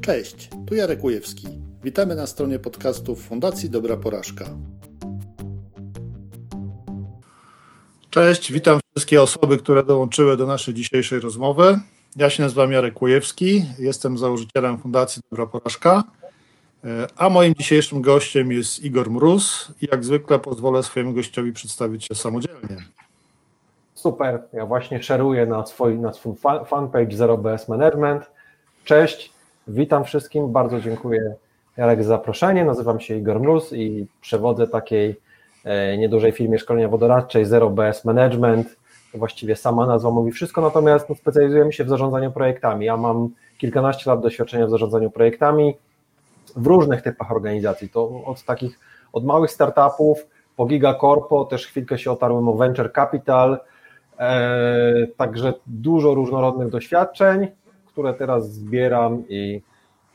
Cześć, tu Jarek Ujewski. Witamy na stronie podcastów Fundacji Dobra Porażka. Cześć, witam wszystkie osoby, które dołączyły do naszej dzisiejszej rozmowy. Ja się nazywam Jarek Łujewski, jestem założycielem Fundacji Dobra Porażka, a moim dzisiejszym gościem jest Igor Mróz i jak zwykle pozwolę swojemu gościowi przedstawić się samodzielnie. Super, ja właśnie szeruję na swój, na swój fanpage Zero BS Management. Cześć, witam wszystkim, bardzo dziękuję Jarek za zaproszenie. Nazywam się Igor Mróz i przewodzę takiej e, niedużej firmie szkolenia wodoradczej Zero BS Management. Właściwie sama nazwa mówi wszystko, natomiast no, specjalizujemy się w zarządzaniu projektami. Ja mam kilkanaście lat doświadczenia w zarządzaniu projektami w różnych typach organizacji. To od takich, od małych startupów po gigacorpo, też chwilkę się otarłem o venture capital, e, także dużo różnorodnych doświadczeń, które teraz zbieram i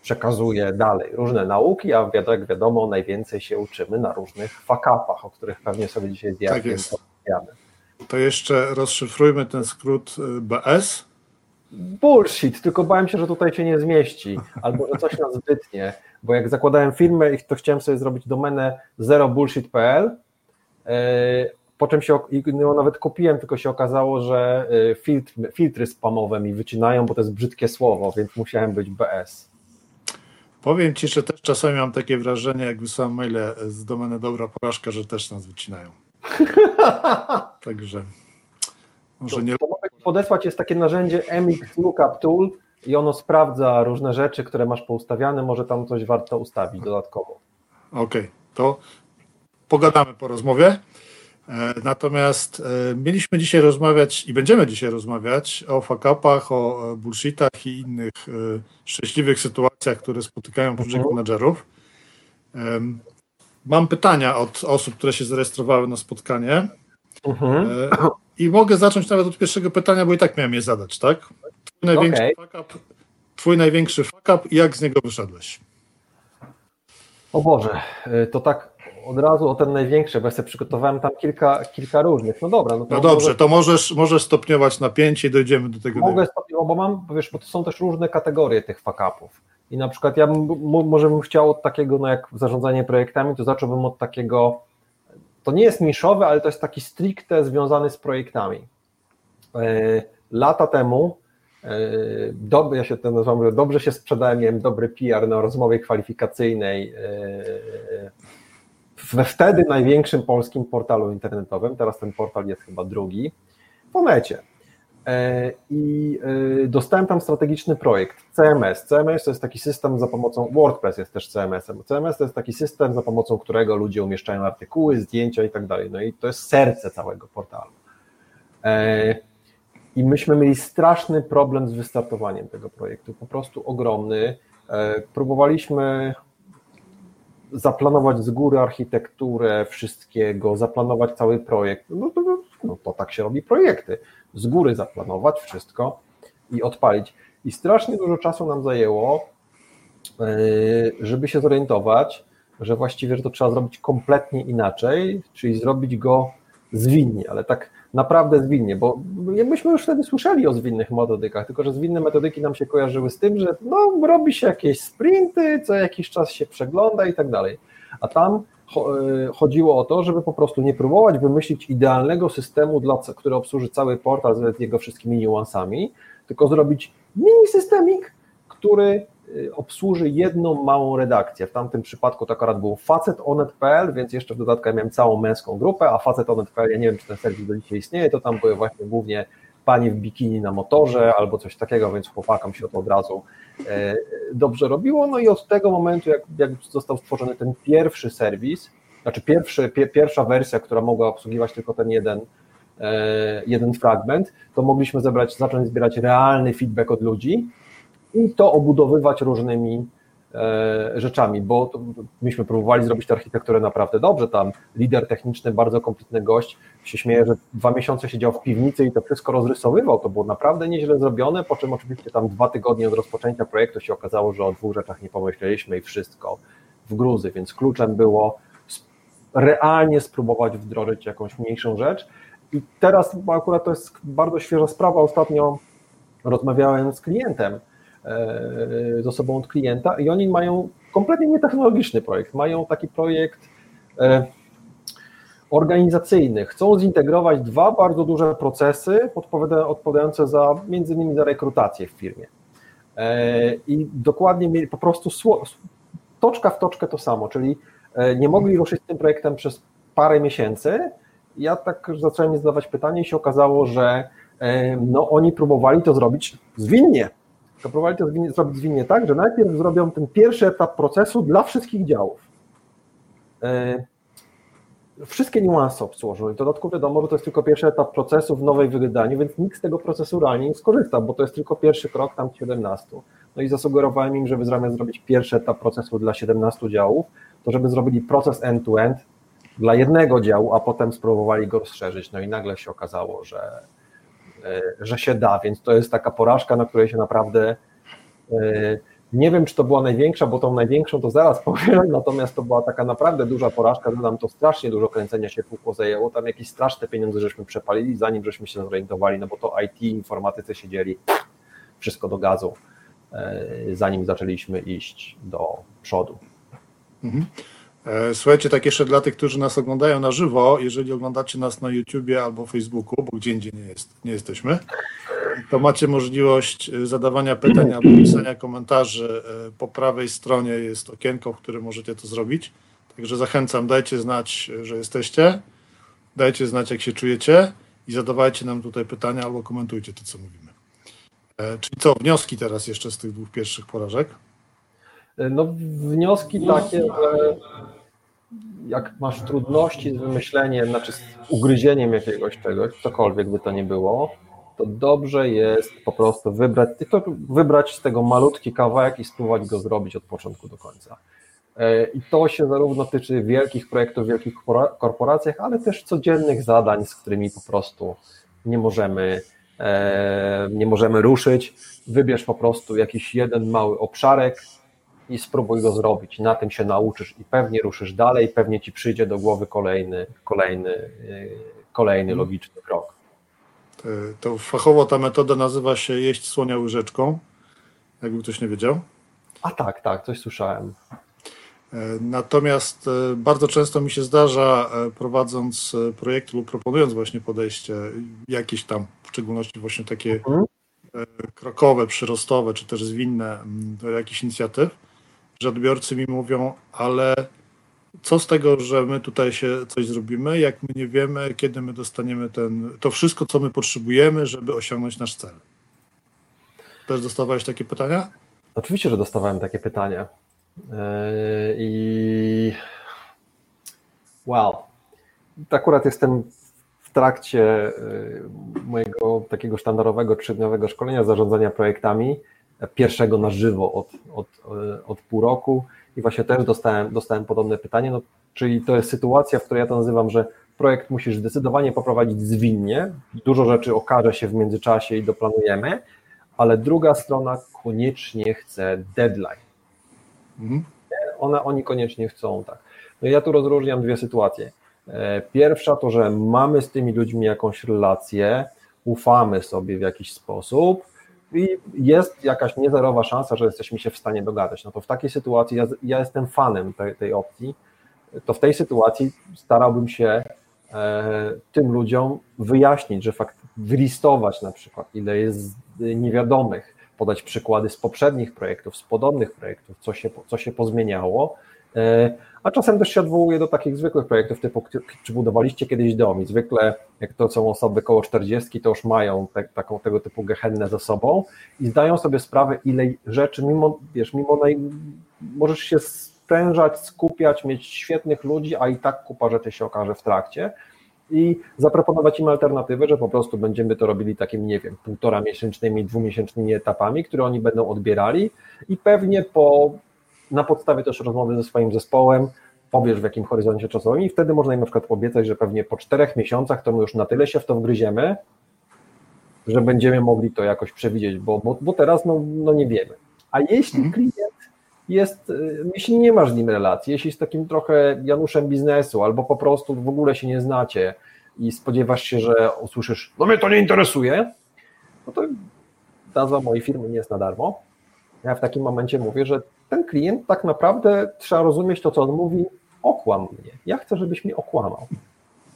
przekazuję dalej. Różne nauki, a jak wiadomo, najwięcej się uczymy na różnych fakapach, o których pewnie sobie dzisiaj z tak porozmawiamy. To jeszcze rozszyfrujmy ten skrót y, BS. Bullshit, tylko bałem się, że tutaj się nie zmieści, albo że coś nas wytnie, bo jak zakładałem firmę, to chciałem sobie zrobić domenę zerobullshit.pl, po czym się, no nawet kupiłem, tylko się okazało, że e, filtry, filtry spamowe mi wycinają, bo to jest brzydkie słowo, więc musiałem być BS. Powiem Ci, że też czasami mam takie wrażenie, jak wysyłam maile z domeny Dobra Porażka, że też nas wycinają. Także może nie... To mogę podesłać, jest takie narzędzie MX Lookup Tool i ono sprawdza różne rzeczy, które masz poustawiane, może tam coś warto ustawić dodatkowo. Okej, okay, to pogadamy po rozmowie. E, natomiast e, mieliśmy dzisiaj rozmawiać i będziemy dzisiaj rozmawiać o fakapach, o e, bullshitach i innych szczęśliwych sytuacjach, które spotykają project mhm. managerów. Mam pytania od osób, które się zarejestrowały na spotkanie. Mhm. I mogę zacząć nawet od pierwszego pytania, bo i tak miałem je zadać, tak? Twój największy okay. fuck up, twój największy fuck up i jak z niego wyszedłeś? O Boże, to tak od razu o ten największy, bo ja sobie przygotowałem tam kilka, kilka różnych. No dobra. No, to no dobrze, może... to możesz, możesz stopniować napięcie i dojdziemy do tego. Mogę stopniować, bo mam, wiesz, bo to są też różne kategorie tych fakapów. I na przykład ja bym, może bym chciał od takiego, no jak zarządzanie projektami, to zacząłbym od takiego, to nie jest niszowe, ale to jest taki stricte związany z projektami. E, lata temu, e, Dob, ja się to nazywam, dobrze się sprzedałem, miałem dobry PR na rozmowie kwalifikacyjnej e, we wtedy największym polskim portalu internetowym, teraz ten portal jest chyba drugi, w Onecie. E, I e, dostałem tam strategiczny projekt CMS. CMS to jest taki system za pomocą, WordPress jest też CMS-em. CMS to jest taki system, za pomocą którego ludzie umieszczają artykuły, zdjęcia i tak dalej. No i to jest serce całego portalu. E, I myśmy mieli straszny problem z wystartowaniem tego projektu, po prostu ogromny. Próbowaliśmy zaplanować z góry architekturę wszystkiego, zaplanować cały projekt. No to, no to tak się robi projekty. Z góry zaplanować wszystko i odpalić. I strasznie dużo czasu nam zajęło, e, żeby się zorientować, że właściwie że to trzeba zrobić kompletnie inaczej, czyli zrobić go zwinnie, ale tak naprawdę zwinnie, bo myśmy już wtedy słyszeli o zwinnych metodykach, tylko że zwinne metodyki nam się kojarzyły z tym, że no, robi się jakieś sprinty, co jakiś czas się przegląda i tak dalej. A tam e, chodziło o to, żeby po prostu nie próbować wymyślić idealnego systemu, dla, który obsłuży cały portal z jego wszystkimi niuansami, tylko zrobić mini systemik, który obsłuży jedną małą redakcję. W tamtym przypadku to akurat był facetonet.pl, więc jeszcze w dodatku ja miałem całą męską grupę, a facetonet.pl, ja nie wiem, czy ten serwis do dzisiaj istnieje, to tam były właśnie głównie panie w bikini na motorze albo coś takiego, więc chłopakom się to od razu e, dobrze robiło. No i od tego momentu, jak, jak został stworzony ten pierwszy serwis, znaczy pierwszy, pierwsza wersja, która mogła obsługiwać tylko ten jeden, e, jeden fragment, to mogliśmy zebrać, zacząć zbierać realny feedback od ludzi, i to obudowywać różnymi e, rzeczami, bo myśmy próbowali zrobić tę architekturę naprawdę dobrze, tam lider techniczny, bardzo kompletny gość, się śmieje, że dwa miesiące siedział w piwnicy i to wszystko rozrysowywał, to było naprawdę nieźle zrobione, po czym oczywiście tam dwa tygodnie od rozpoczęcia projektu się okazało, że o dwóch rzeczach nie pomyśleliśmy i wszystko w gruzy, więc kluczem było realnie spróbować wdrożyć jakąś mniejszą rzecz. I teraz, bo akurat to jest bardzo świeża sprawa, ostatnio rozmawiałem z klientem, z osobą od klienta i oni mają kompletnie nietechnologiczny projekt. Mają taki projekt organizacyjny. Chcą zintegrować dwa bardzo duże procesy odpowiadające za między innymi za rekrutację w firmie. I dokładnie mieli po prostu toczka w toczkę to samo, czyli nie mogli ruszyć z tym projektem przez parę miesięcy. Ja tak zacząłem zadawać pytanie i się okazało, że no, oni próbowali to zrobić zwinnie. To próbowali to zwinnie, zrobić zwinnie tak, że najpierw zrobią ten pierwszy etap procesu dla wszystkich działów. Wszystkie niuanse obsłużą i w dodatku wiadomo, że to jest tylko pierwszy etap procesu w nowej wydaniu, więc nikt z tego procesu realnie nie skorzysta, bo to jest tylko pierwszy krok tam 17. No i zasugerowałem im, żeby zamiast zrobić pierwszy etap procesu dla 17 działów, to żeby zrobili proces end-to-end dla jednego działu, a potem spróbowali go rozszerzyć. No i nagle się okazało, że, e, że się da, więc to jest taka porażka, na której się naprawdę e, nie wiem, czy to była największa, bo tą największą to zaraz powiem, natomiast to była taka naprawdę duża porażka, że nam to strasznie dużo kręcenia się kółko zajęło, tam jakieś straszne pieniądze żeśmy przepalili, zanim żeśmy się zorientowali, no bo to IT, informatycy siedzieli, wszystko do gazu, e, zanim zaczęliśmy iść do przodu. Mhm. E, słuchajcie, tak jeszcze dla tych, którzy nas oglądają na żywo, jeżeli oglądacie nas na YouTubie albo Facebooku, bo gdzie indziej nie, jest, nie jesteśmy, to macie możliwość e, zadawania pytań albo pisania komentarzy. E, po prawej stronie jest okienko, w którym możecie to zrobić. Także zachęcam, dajcie znać, że jesteście, dajcie znać, jak się czujecie i zadawajcie nam tutaj pytania albo komentujcie to, co mówimy. Czyli co, wnioski teraz jeszcze z tych dwóch pierwszych porażek? No, wnioski takie, że jak masz trudności z wymyśleniem, znaczy z ugryzieniem jakiegoś czegoś, cokolwiek by to nie było, to dobrze jest po prostu wybrać, tylko wybrać z tego malutki kawałek i spróbować go zrobić od początku do końca. E, I to się zarówno tyczy wielkich projektów, wielkich korporacjach, ale też codziennych zadań, z którymi po prostu nie możemy, e, nie możemy ruszyć. Wybierz po prostu jakiś jeden mały obszarek, i spróbuj go zrobić. Na tym się nauczysz i pewnie ruszysz dalej, pewnie ci przyjdzie do głowy kolejny, kolejny, y, kolejny mhm. logiczny krok. To fachowo ta metoda nazywa się jeść słonia łyżeczką, jakby ktoś nie wiedział. A tak, tak, coś słyszałem. E, natomiast e, bardzo często mi się zdarza, e, prowadząc projekty lub proponując właśnie podejście jakieś tam, w szczególności właśnie takie mhm. krokowe, przyrostowe, czy też zwinne do jakichś inicjatyw, że odbiorcy mi mówią, ale co z tego, że my tutaj się coś zrobimy, jak my nie wiemy, kiedy my dostaniemy ten, to wszystko, co my potrzebujemy, żeby osiągnąć nasz cel. Też dostawałeś takie pytania? Oczywiście, że dostawałem takie pytania. Yy, I wow. Akurat jestem w trakcie yy, mojego takiego sztandarowego trzydniowego szkolenia zarządzania projektami pierwszego na żywo od, od, od pół roku i właśnie też dostałem, dostałem podobne pytanie, no, czyli to jest sytuacja, w której ja to nazywam, że projekt musisz zdecydowanie poprowadzić zwinnie, dużo rzeczy okaże się w międzyczasie i doplanujemy, ale druga strona koniecznie chce deadline. Mhm. Ona, oni koniecznie chcą, tak. No ja tu rozróżniam dwie sytuacje. E, pierwsza to, że mamy z tymi ludźmi jakąś relację, ufamy sobie w jakiś sposób, i jest jakaś niezerowa szansa, że jesteśmy się w stanie dogadać. No to w takiej sytuacji ja, ja jestem fanem tej, tej opcji, to w tej sytuacji starałbym się e, tym ludziom wyjaśnić, że fakt, wylistować na przykład, ile jest niewiadomych, podać przykłady z poprzednich projektów, z podobnych projektów, co się, co się pozmieniało, a czasem też się odwołuje do takich zwykłych projektów, typu czy budowaliście kiedyś dom? I zwykle jak to są osoby koło 40, to już mają te, taką tego typu gehennę za sobą i zdają sobie sprawę, ile rzeczy, mimo, wiesz, mimo naj, możesz się sprężać, skupiać, mieć świetnych ludzi, a i tak kupa rzeczy się okaże w trakcie. I zaproponować im alternatywę, że po prostu będziemy to robili takimi, nie wiem, półtora miesięcznymi, dwumiesięcznymi etapami, które oni będą odbierali i pewnie po na podstawie też rozmowy ze swoim zespołem, powiesz w jakim horyzoncie czasowym i wtedy można im na przykład obiecać, że pewnie po czterech miesiącach to my już na tyle się w to wgryziemy, że będziemy mogli to jakoś przewidzieć, bo, bo, bo teraz no, no nie wiemy. A jeśli mhm. klient jest, y, jeśli nie masz z nim relacji, jeśli jest takim trochę Januszem biznesu, albo po prostu w ogóle się nie znacie i spodziewasz się, że usłyszysz, no mnie to nie interesuje, no to nazwa mojej firmy nie jest na darmo, Ja w takim momencie mówię, że ten klient tak naprawdę trzeba rozumieć to, co on mówi, okłam mnie. Ja chcę, żebyś mnie okłamał.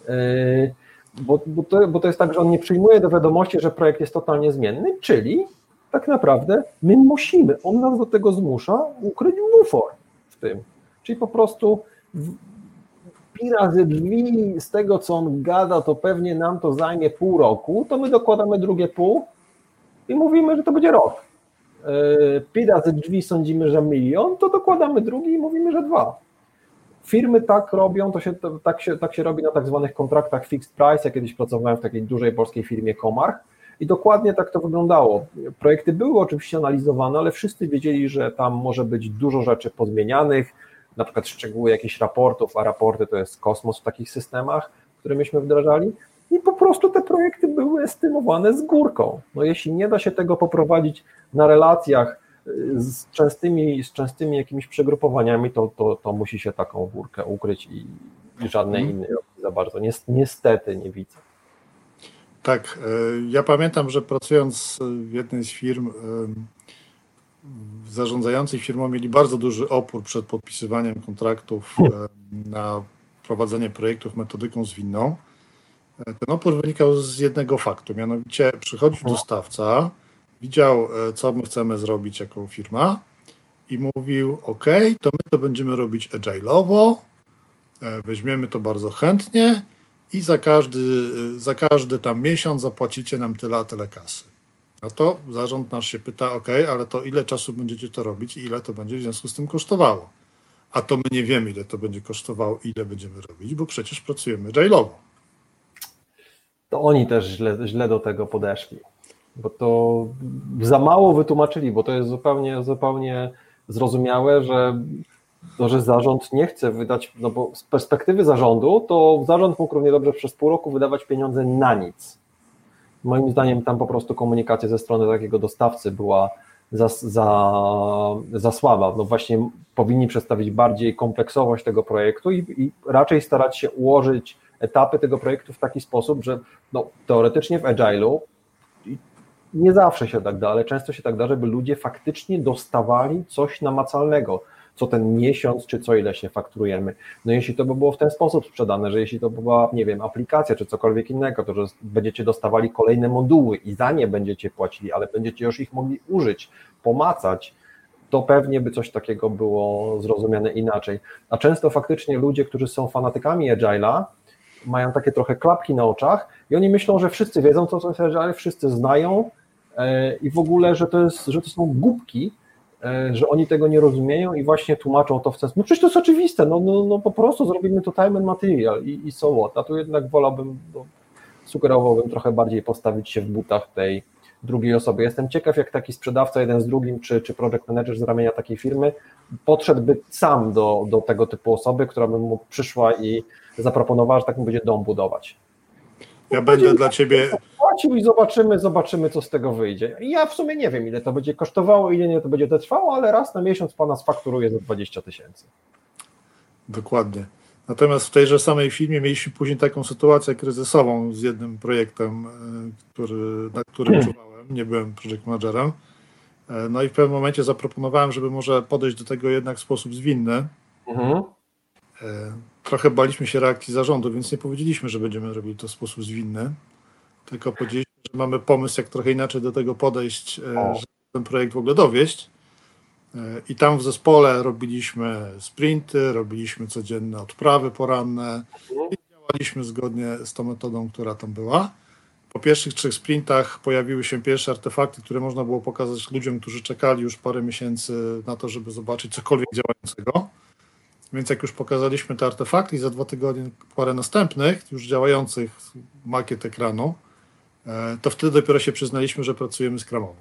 Yy, bo, bo, to, bo to jest tak, że on nie przyjmuje do wiadomości, że projekt jest totalnie zmienny, czyli tak naprawdę my musimy, on nas do tego zmusza, ukryć bufor w tym. Czyli po prostu pi razy drzwi z tego, co on gada, to pewnie nam to zajmie pół roku, to my dokładamy drugie pół i mówimy, że to będzie rok. Yy, pi razy drzwi sądzimy, że milion, to dokładamy drugi i mówimy, że dwa. Firmy tak robią, to się, tak, się, tak się robi na tak zwanych kontraktach fixed price. Ja kiedyś pracowałem w takiej dużej polskiej firmie Komarch i dokładnie tak to wyglądało. Projekty były oczywiście analizowane, ale wszyscy wiedzieli, że tam może być dużo rzeczy pozmienianych, na przykład szczegóły jakichś raportów, a raporty to jest kosmos w takich systemach, które myśmy wdrażali. I po prostu te projekty były estymowane z górką. No jeśli nie da się tego poprowadzić na relacjach y, z częstymi, z częstymi jakimiś przegrupowaniami, to, to, to musi się taką górkę ukryć i, i żadnej hmm. innej opcji za bardzo. Niestety nie widzę. Tak, e, ja pamiętam, że pracując w jednej z firm, zarządzający firmą mieli bardzo duży opór przed podpisywaniem kontraktów na prowadzenie projektów metodyką zwinną. E, ten opór wynikał z jednego faktu, mianowicie przychodził dostawca, widział, e, co my chcemy zrobić jako firma i mówił, OK, to my to będziemy robić agile'owo, weźmiemy to bardzo chętnie, i za każdy, za każdy tam miesiąc zapłacicie nam tyle, a tyle kasy. No to zarząd nasz się pyta, ok, ale to ile czasu będziecie to robić i ile to będzie w związku z tym kosztowało? A to my nie wiemy, ile to będzie kosztowało, ile będziemy robić, bo przecież pracujemy jailowo. To oni też źle, źle do tego podeszli, bo to za mało wytłumaczyli, bo to jest zupełnie, zupełnie zrozumiałe, że to, że zarząd nie chce wydać, no bo z perspektywy zarządu, to zarząd mógł równie dobrze przez pół roku wydawać pieniądze na nic. Moim zdaniem tam po prostu komunikacja ze strony takiego dostawcy była za, za, za słaba. No właśnie powinni przedstawić bardziej kompleksowość tego projektu i, i raczej starać się ułożyć etapy tego projektu w taki sposób, że no, teoretycznie w Agile'u nie zawsze się tak da, ale często się tak da, żeby ludzie faktycznie dostawali coś namacalnego co ten miesiąc, czy co ile się fakturujemy. No jeśli to by było w ten sposób sprzedane, że jeśli to była, nie wiem, aplikacja, czy cokolwiek innego, to że będziecie dostawali kolejne moduły i za nie będziecie płacili, ale będziecie już ich mogli użyć, pomacać, to pewnie by coś takiego było zrozumiane inaczej. A często faktycznie ludzie, którzy są fanatykami Agile'a, mają takie trochę klapki na oczach i oni myślą, że wszyscy wiedzą, co to jest Agile, wszyscy znają e, i w ogóle, że to, jest, że to są głupki, E, że oni tego nie rozumieją i właśnie tłumaczą to w sposób. No przecież to jest oczywiste, no, no, no po prostu zrobimy to time and material i, i so what. A tu jednak wolałbym, no, sugerowałbym trochę bardziej postawić się w butach tej drugiej osoby. Jestem ciekaw, jak taki sprzedawca jeden z drugim, czy, czy project manager z ramienia takiej firmy podszedłby sam do, do tego typu osoby, która by mu przyszła i zaproponowała, że tak mu będzie dom budować. Ja będę dla ciebie. Płacił i zobaczymy, zobaczymy, co z tego wyjdzie. Ja w sumie nie wiem, ile to będzie kosztowało, ile nie to będzie trwało, ale raz na miesiąc pana sfakturuje za 20 tysięcy. Dokładnie. Natomiast w tejże samej filmie mieliśmy później taką sytuację kryzysową z jednym projektem, e, który, na którym hmm. czuwałem. Nie byłem project managerem. E, no i w pewnym momencie zaproponowałem, żeby może podejść do tego jednak w sposób zwinny. Mhm. E, trochę baliśmy się reakcji zarządu, więc nie powiedzieliśmy, że będziemy robili to w sposób zwinny, tylko powiedzieliśmy, że mamy pomysł, jak trochę inaczej do tego podejść, żeby ten projekt w ogóle dowieść. I tam w zespole robiliśmy sprinty, robiliśmy codzienne odprawy poranne i działaliśmy zgodnie z tą metodą, która tam była. Po pierwszych trzech sprintach pojawiły się pierwsze artefakty, które można było pokazać ludziom, którzy czekali już parę miesięcy na to, żeby zobaczyć cokolwiek działającego. Więc jak już pokazaliśmy te artefakty za dwa tygodnie parę następnych, już działających makiet ekranu, e, to wtedy dopiero się przyznaliśmy, że pracujemy z kramową.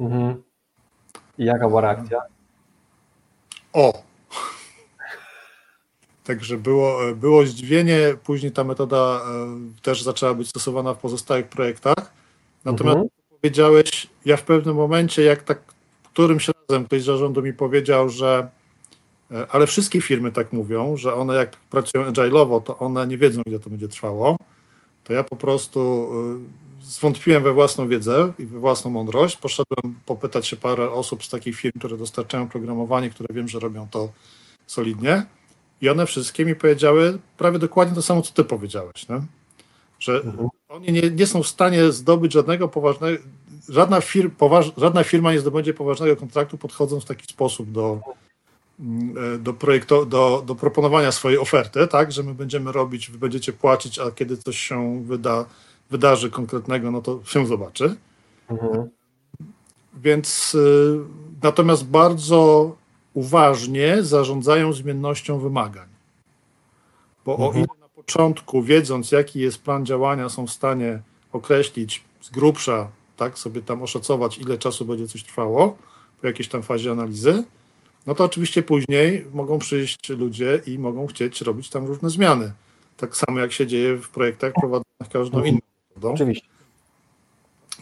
Mhm. I jaka była reakcja? O! Także było, e, było zdziwienie, później ta metoda e, też zaczęła być stosowana w pozostałych projektach. Natomiast mhm. powiedziałeś, ja w pewnym momencie, jak tak którymś razem ktoś z zarządu mi powiedział, że E, ale wszystkie firmy tak mówią, że one jak pracują agile'owo, to one nie wiedzą, ile to będzie trwało. To ja po prostu zwątpiłem we własną wiedzę i we własną mądrość. Poszedłem popytać się parę osób z takich firm, które dostarczają programowanie, które wiem, że robią to solidnie. I one wszystkie mi powiedziały prawie dokładnie to samo, co ty powiedziałeś. Nie? Że mhm. oni nie, nie są w stanie zdobyć żadnego poważnego, żadna, fir, poważ, żadna firma nie zdobędzie poważnego kontraktu podchodząc w taki sposób do, mm, do, projektu, do, do proponowania swojej oferty, tak, że my będziemy robić, wy będziecie płacić, a kiedy coś się wyda, wydarzy konkretnego, no to się zobaczy. Mhm. Więc y, natomiast bardzo uważnie zarządzają zmiennością wymagań. Bo mhm. o ile na początku, wiedząc jaki jest plan działania, są w stanie określić z grubsza, tak, sobie tam oszacować, ile czasu będzie coś trwało po jakiejś tam fazie analizy, no to oczywiście później mogą przyjść ludzie i mogą chcieć robić tam różne zmiany. Tak samo jak się dzieje w projektach prowadzonych każdą mhm. inną. Oczywiście.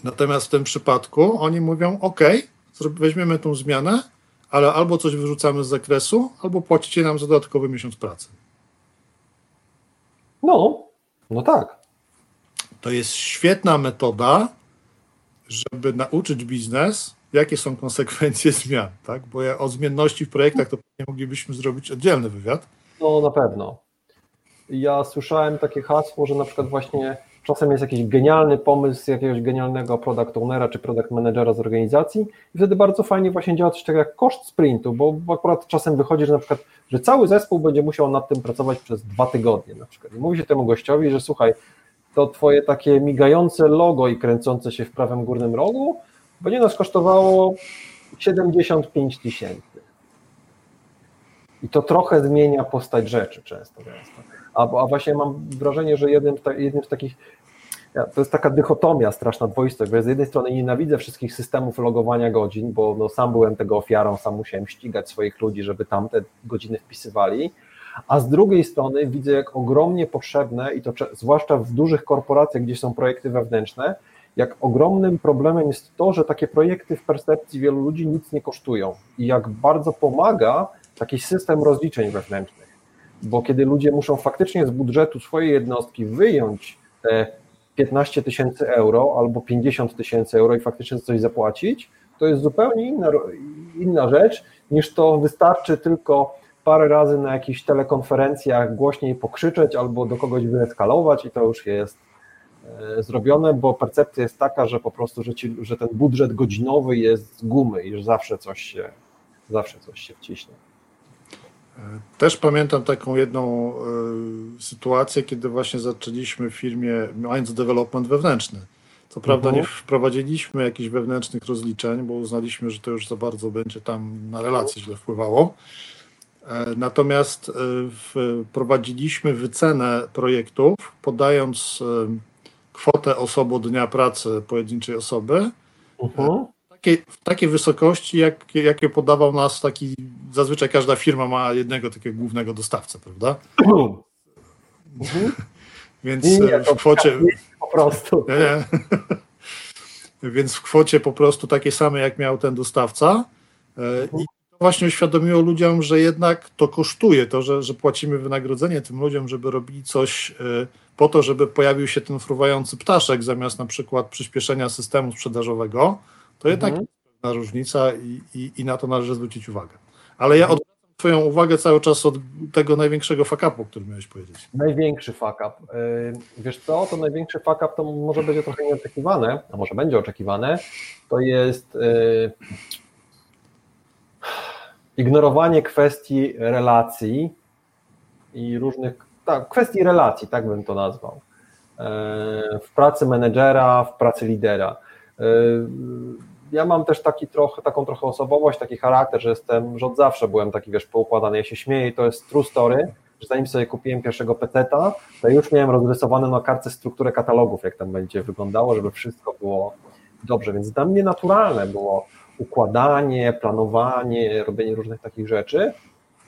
Natomiast w tym przypadku oni mówią: OK, weźmiemy tą zmianę, ale albo coś wyrzucamy z zakresu, albo płacicie nam za dodatkowy miesiąc pracy. No, no tak. To jest świetna metoda, żeby nauczyć biznes, jakie są konsekwencje zmian, tak? Bo ja o zmienności w projektach to pewnie moglibyśmy zrobić oddzielny wywiad. No na pewno. Ja słyszałem takie hasło, że na przykład właśnie Czasem jest jakiś genialny pomysł jakiegoś genialnego product ownera czy product managera z organizacji i wtedy bardzo fajnie właśnie działa coś takiego jak koszt sprintu, bo, akurat czasem wychodzi, że na przykład, że cały zespół będzie musiał nad tym pracować przez dwa tygodnie na przykład. I mówi się temu gościowi, że słuchaj, to twoje takie migające logo i kręcące się w prawym górnym rogu będzie nas kosztowało 75 tysięcy. I to trochę zmienia postać rzeczy często. często. A, a właśnie mam wrażenie, że jednym, jednym z takich to jest taka dychotomia straszna dwoistość, bo z jednej strony nienawidzę wszystkich systemów logowania godzin, bo no, sam byłem tego ofiarą, sam musiałem ścigać swoich ludzi, żeby tam te godziny wpisywali, a z drugiej strony widzę, jak ogromnie potrzebne, i to zwłaszcza w dużych korporacjach, gdzie są projekty wewnętrzne, jak ogromnym problemem jest to, że takie projekty w percepcji wielu ludzi nic nie kosztują i jak bardzo pomaga taki system rozliczeń wewnętrznych bo kiedy ludzie muszą faktycznie z budżetu swojej jednostki wyjąć te 15 tysięcy euro albo 50 tysięcy euro i faktycznie coś zapłacić, to jest zupełnie inna, inna rzecz niż to wystarczy tylko parę razy na jakichś telekonferencjach głośniej pokrzyczeć albo do kogoś wyeskalować i to już jest e, zrobione, bo percepcja jest taka, że po prostu, że, ci, że ten budżet godzinowy jest z gumy i że zawsze coś się, zawsze coś się wciśnie. Też pamiętam taką jedną y, sytuację, kiedy właśnie zaczęliśmy w firmie, mając development wewnętrzny. Co prawda nie mhm. wprowadziliśmy jakichś wewnętrznych rozliczeń, bo uznaliśmy, że to już za bardzo będzie tam na relacje źle wpływało. E, natomiast e, wprowadziliśmy wycenę projektów, podając kwotę osobodnia pracy pojedynczej osoby. Uh mhm. -huh takiej, w takiej wysokości, jak, jakie podawał nas taki, zazwyczaj każda firma ma jednego takiego głównego dostawcę, prawda? Mhm. Więc nie, w kwocie... Po prostu. Nie, nie. Więc w kwocie po prostu takiej samej, jak miał ten dostawca. E, I to właśnie uświadomiło ludziom, że jednak to kosztuje, to, że, że płacimy wynagrodzenie tym ludziom, żeby robili coś e, po to, żeby pojawił się ten fruwający ptaszek, zamiast na przykład przyspieszenia systemu sprzedażowego to jednak mhm. jest pewna różnica i, i, i, na to należy zwrócić uwagę. Ale ja odwracam Twoją uwagę cały czas od tego największego fakapu, który miałeś powiedzieć. Największy fakap. Wiesz co, to największy fakap to może będzie trochę nieoczekiwane, a może będzie oczekiwane, to jest y, ignorowanie kwestii relacji i różnych, tak, kwestii relacji, tak bym to nazwał, y, w pracy menedżera, w pracy lidera y, ja mam też taki trochę, taką trochę osobowość, taki charakter, że jestem, że od zawsze byłem taki, wiesz, poukładany. Ja się śmieję i to jest true story, że zanim sobie kupiłem pierwszego peceta, to już miałem rozrysowane na kartce strukturę katalogów, jak tam będzie wyglądało, żeby wszystko było dobrze, więc dla mnie naturalne było układanie, planowanie, robienie różnych takich rzeczy.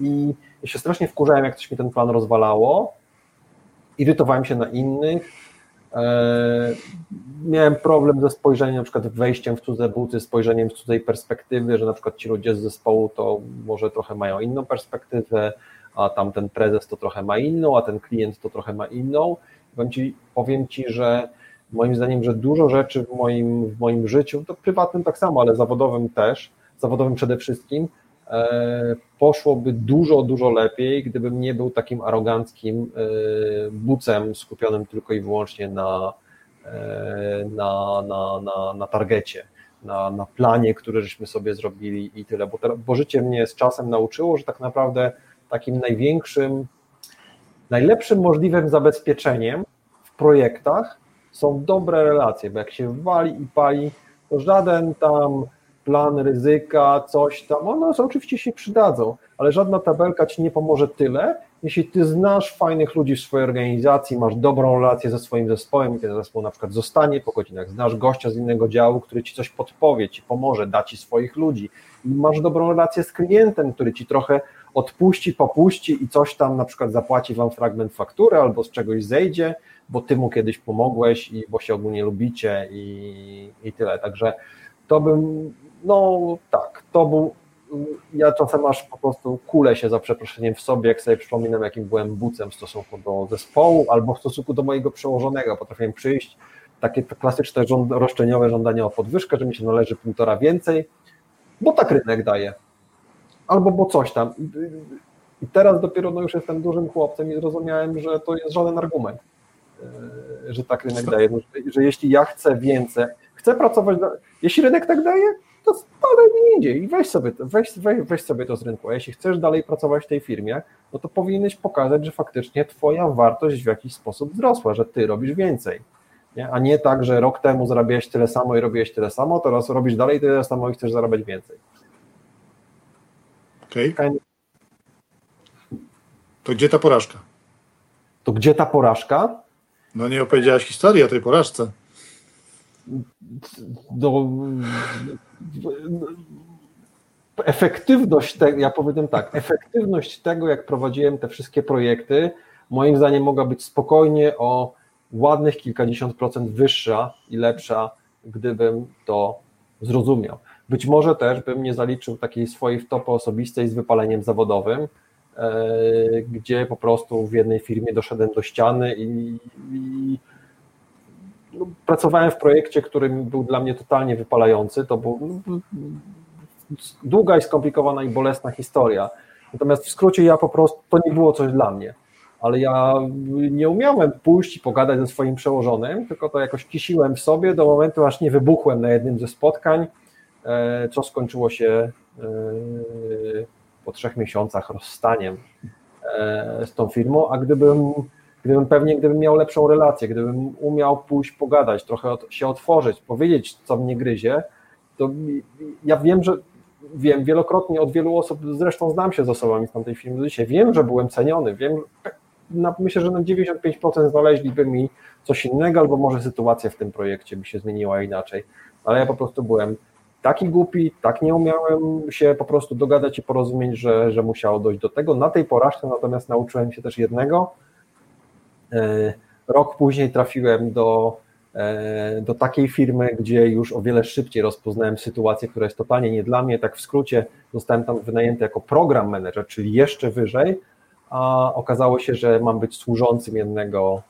I ja się strasznie wkurzałem, jak coś mi ten plan rozwalało, irytowałem się na innych, miałem problem ze spojrzeniem, na przykład wejściem w cudze buty, spojrzeniem z cudzej perspektywy, że na przykład ci ludzie z zespołu to może trochę mają inną perspektywę, a tam ten prezes to trochę ma inną, a ten klient to trochę ma inną. Powiem ci, powiem ci że Moim zdaniem, że dużo rzeczy w moim, w moim życiu, to prywatnym tak samo, ale zawodowym też, zawodowym przede wszystkim, e, poszłoby dużo, dużo lepiej, gdybym nie był takim aroganckim e, bucem skupionym tylko i wyłącznie na, e, na, na, na, na targecie, na, na planie, który żeśmy sobie zrobili i tyle, bo, bo życie mnie z czasem nauczyło, że tak naprawdę takim największym, najlepszym możliwym zabezpieczeniem w projektach są dobre relacje, bo jak się wali i pali, to żaden tam plan ryzyka, coś tam, one oczywiście się przydadzą, ale żadna tabelka ci nie pomoże tyle, jeśli ty znasz fajnych ludzi w swojej organizacji, masz dobrą relację ze swoim zespołem i ten zespół na przykład zostanie po godzinach, znasz gościa z innego działu, który ci coś podpowie, ci pomoże, da ci swoich ludzi i masz dobrą relację z klientem, który ci trochę odpuści, popuści i coś tam na przykład zapłaci wam fragment faktury albo z czegoś zejdzie, bo ty mu kiedyś pomogłeś i bo się ogólnie lubicie i, i tyle. Także to bym, no tak, to był, ja czasem aż po prostu kulę się za przeproszeniem w sobie, jak sobie przypominam, jakim byłem bucem w stosunku do zespołu albo w stosunku do mojego przełożonego. Potrafiłem przyjść, takie klasyczne rząd, roszczeniowe żądania o podwyżkę, że mi się należy półtora więcej, bo tak rynek daje. Albo bo coś tam. I teraz dopiero no już jestem dużym chłopcem i zrozumiałem, że to jest żaden argument. E, że tak rynek daje, no, że jeśli ja chcę więcej, chcę pracować, jeśli rynek tak daje, to spadaj mi indziej i weź sobie, to, weź, weź, weź sobie to z rynku, a jeśli chcesz dalej pracować w tej firmie, no to powinieneś pokazać, że faktycznie twoja wartość w jakiś sposób wzrosła, że ty robisz więcej, nie? a nie tak, że rok temu zarabiałeś tyle samo i robiłeś tyle samo, teraz robisz dalej tyle samo i chcesz zarabiać więcej. Okej. Okay. To gdzie ta porażka? To gdzie ta porażka? No nie opowiedziałaś historii o tej porażce. Do, efektywność tego, ja powiem tak, efektywność tego, jak prowadziłem te wszystkie projekty, moim zdaniem mogła być spokojnie o ładnych kilkadziesiąt procent wyższa i lepsza, gdybym to zrozumiał. Być może też bym nie zaliczył takiej swojej wtopy osobistej z wypaleniem zawodowym, E, gdzie po prostu w jednej firmie doszedłem do ściany i, i no, pracowałem w projekcie, który był dla mnie totalnie wypalający. To był no, długa i skomplikowana i bolesna historia. Natomiast w skrócie ja po prostu, to nie było coś dla mnie. Ale ja nie umiałem pójść i pogadać ze swoim przełożonym, tylko to jakoś kisiłem w sobie do momentu, aż nie wybuchłem na jednym ze spotkań, e, co skończyło się e, po trzech miesiącach rozstaniem e, z tą firmą, a gdybym, gdybym pewnie, gdybym miał lepszą relację, gdybym umiał pójść pogadać, trochę się otworzyć, powiedzieć, co mnie gryzie, to ja wiem, że wiem wielokrotnie od wielu osób, zresztą znam się z osobami z tamtej do dzisiaj, wiem, że byłem ceniony, wiem, na, myślę, że na 95% znaleźliby mi coś innego, albo może sytuacja w tym projekcie by się zmieniła inaczej, ale ja po prostu byłem taki głupi, tak nie umiałem się po prostu dogadać i porozumieć, że, że musiało dojść do tego. Na tej porażce natomiast nauczyłem się też jednego. E, rok później trafiłem do, e, do takiej firmy, gdzie już o wiele szybciej rozpoznałem sytuację, która jest totalnie nie dla mnie. Tak w skrócie zostałem tam wynajęty jako program manager, czyli jeszcze wyżej, a okazało się, że mam być służącym jednego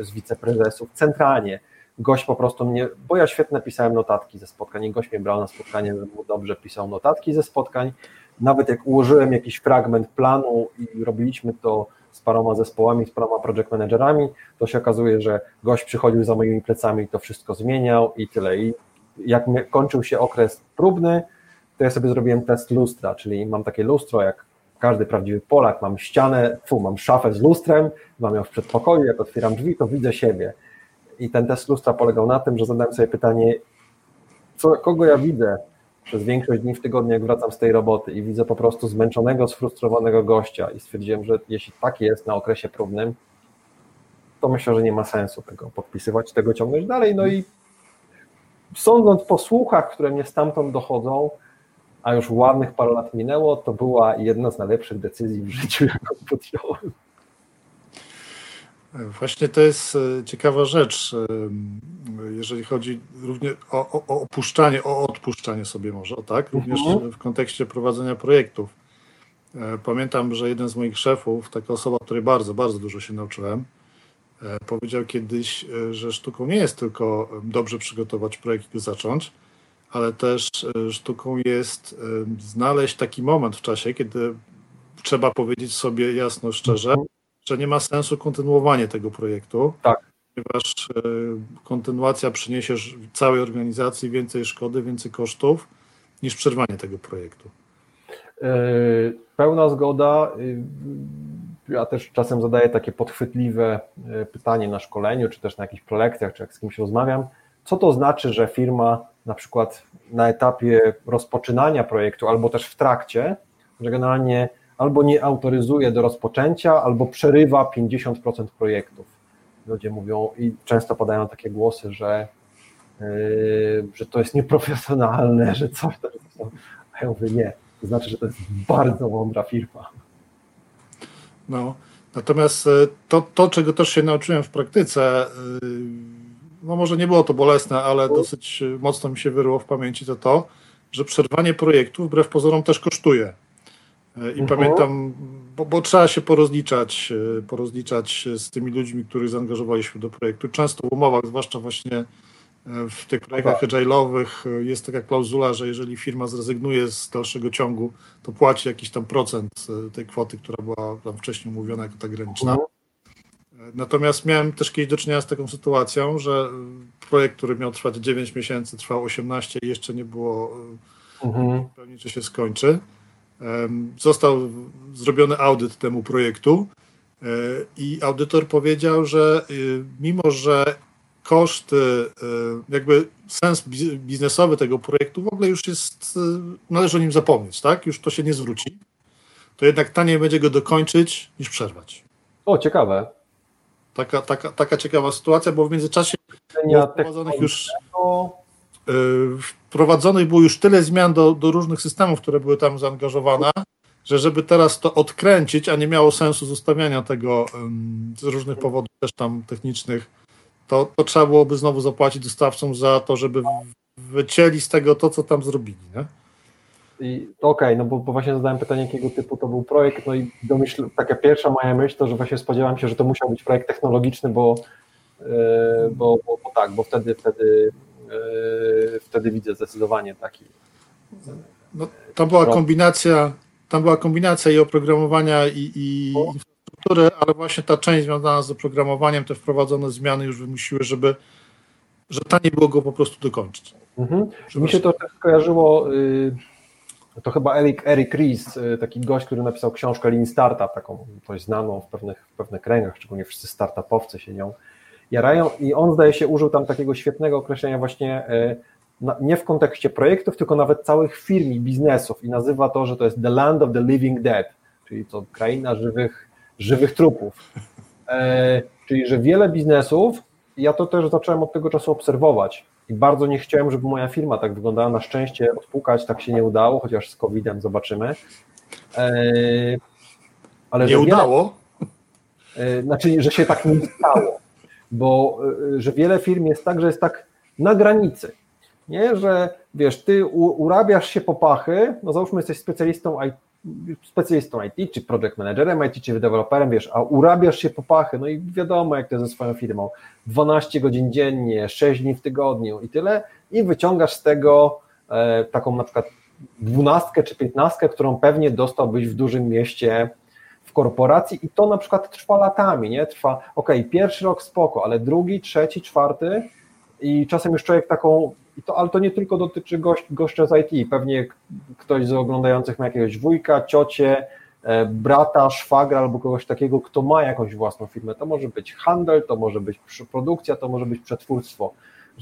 e, z wiceprezesów centralnie gość po prostu mnie, bo ja świetnie pisałem notatki ze spotkań i gość mnie brał na spotkanie, mu dobrze pisał notatki ze spotkań, nawet jak ułożyłem jakiś fragment planu i robiliśmy to z paroma zespołami, z paroma project managerami, to się okazuje, że gość przychodził za moimi plecami i to wszystko zmieniał i tyle. I jak kończył się okres próbny, to ja sobie zrobiłem test lustra, czyli mam takie lustro, jak każdy prawdziwy Polak, mam ścianę, fu, mam szafę z lustrem, mam ją w przedpokoju, jak otwieram drzwi, to widzę siebie. I ten test lustra polegał na tym, że zadałem sobie pytanie, co, kogo ja widzę przez większość dni w tygodniu, jak wracam z tej roboty i widzę po prostu zmęczonego, sfrustrowanego gościa i stwierdziłem, że jeśli tak jest na okresie próbnym, to myślę, że nie ma sensu tego podpisywać, tego ciągnąć dalej. No i sądząc po słuchach, które mnie stamtąd dochodzą, a już ładnych parę lat minęło, to była jedna z najlepszych decyzji w życiu, jaką podjąłem. Właśnie to jest e, ciekawa rzecz, e, jeżeli chodzi również o, o, o opuszczanie, o odpuszczanie sobie może, tak? Również mhm. w kontekście prowadzenia projektów. E, pamiętam, że jeden z moich szefów, taka osoba, której bardzo, bardzo dużo się nauczyłem, powiedział kiedyś, że sztuką nie jest tylko dobrze przygotować projekt i zacząć, ale też sztuką jest znaleźć taki moment w czasie, kiedy trzeba powiedzieć sobie jasno, szczerze, mhm. Że nie ma sensu kontynuowanie tego projektu. Tak. Ponieważ kontynuacja przyniesie całej organizacji więcej szkody, więcej kosztów niż przerwanie tego projektu. Pełna zgoda. Ja też czasem zadaję takie podchwytliwe e, pytanie na szkoleniu, czy też na jakichś prelekcjach, czy jak z kimś rozmawiam. Co to znaczy, że firma na przykład na etapie rozpoczynania projektu, albo też w trakcie, że generalnie albo nie autoryzuje do rozpoczęcia, albo przerywa 50% projektów. Ludzie mówią i często padają takie głosy, że, yy, że to jest nieprofesjonalne, że coś tam. A ja mówię, nie, to znaczy, że to jest bardzo mądra firma. No, natomiast e, to, to, czego też się nauczyłem w praktyce, e, no może nie było to bolesne, ale dosyć mocno mi się wyryło w pamięci, to to, że przerwanie projektu wbrew pozorom też kosztuje. E, I uh-huh. pamiętam, bo, bo, trzeba się porozliczać, porozliczać z tymi ludźmi, których zaangażowaliśmy do projektu. Często w umowach, zwłaszcza właśnie w tych projektach tak. agile'owych jest taka klauzula, że jeżeli firma zrezygnuje z dalszego ciągu, to płaci jakiś tam procent e, tej kwoty, która była tam wcześniej umówiona jako ta graniczna. Mhm. E, natomiast miałem też kiedyś do czynienia z taką sytuacją, że projekt, który miał trwać 9 miesięcy, trwał 18 i jeszcze nie było e, mhm. pewnie, czy się skończy. Został zrobiony audyt temu projektu i audytor powiedział, że mimo, że koszty, y, jakby sens biznesowy tego projektu w ogóle już jest, y, należy o nim zapomnieć, tak? Już to się nie zwróci. To jednak taniej będzie go dokończyć niż przerwać. O, ciekawe. Taka, taka, taka ciekawa sytuacja, bo w międzyczasie było wprowadzonych już y, wprowadzonych było już tyle zmian do, do różnych systemów, które były tam zaangażowane, że żeby teraz to odkręcić, a nie miało sensu zostawiania tego z różnych powodów też tam technicznych, to, to trzeba byłoby znowu zapłacić dostawcom za to, żeby wycięli z tego to, co tam zrobili. Nie? I okej, okay, no bo, bo, właśnie zadałem pytanie, jakiego typu to był projekt, no i domyśl, taka pierwsza moja myśl to, że właśnie spodziewałem się, że to musiał być projekt technologiczny, bo, yy, bo, bo, bo, tak, bo wtedy, wtedy, wtedy widzę zdecydowanie taki. No, to była kombinacja, tam była kombinacja i oprogramowania i, i struktury, ale właśnie ta część związana z oprogramowaniem, te wprowadzone zmiany już wymusiły, żeby że taniej było go po prostu dokończyć. Mhm. Mi się to też skojarzyło, y, to chyba Eric, Eric Ries, y, taki gość, który napisał książkę Lean Startup, taką dość znaną w pewnych, w pewnych kręgach, szczególnie wszyscy startupowcy się nią jarają i on zdaje się użył tam takiego świetnego określenia właśnie y, nie w kontekście projektów, tylko nawet całych firm i biznesów i nazywa to, że to jest the land of the living dead, czyli to kraina żywych żywych trupów. E, czyli, że wiele biznesów, ja to też zacząłem od tego czasu obserwować i bardzo nie chciałem, żeby moja firma tak wyglądała. Na szczęście odpukać tak się nie udało, chociaż z COVID-em zobaczymy. E, ale nie udało? Wiele, znaczy, że się tak nie stało, bo e, że wiele firm jest tak, że jest tak na granicy. Nie, że wiesz, ty urabiasz się po pachy, no załóżmy jesteś specjalistą IT, specjalistą IT, czy project managerem IT, czy deweloperem, wiesz, a urabiasz się po pachy, no i wiadomo, jak to ze swoją firmą, 12 godzin dziennie, 6 dni w tygodniu i tyle, i wyciągasz z tego e, taką na przykład dwunastkę czy piętnastkę, którą pewnie dostałbyś w dużym mieście korporacji i to na przykład trwa latami, nie? Trwa, ok, pierwszy rok spoko, ale drugi, trzeci, czwarty i czasem już człowiek taką to, ale to nie tylko dotyczy gość, gościa z IT. Pewnie ktoś z oglądających ma jakiegoś wujka, ciocie, e, brata, szwagra albo kogoś takiego, kto ma jakąś własną firmę. To może być handel, to może być produkcja, to może być przetwórstwo.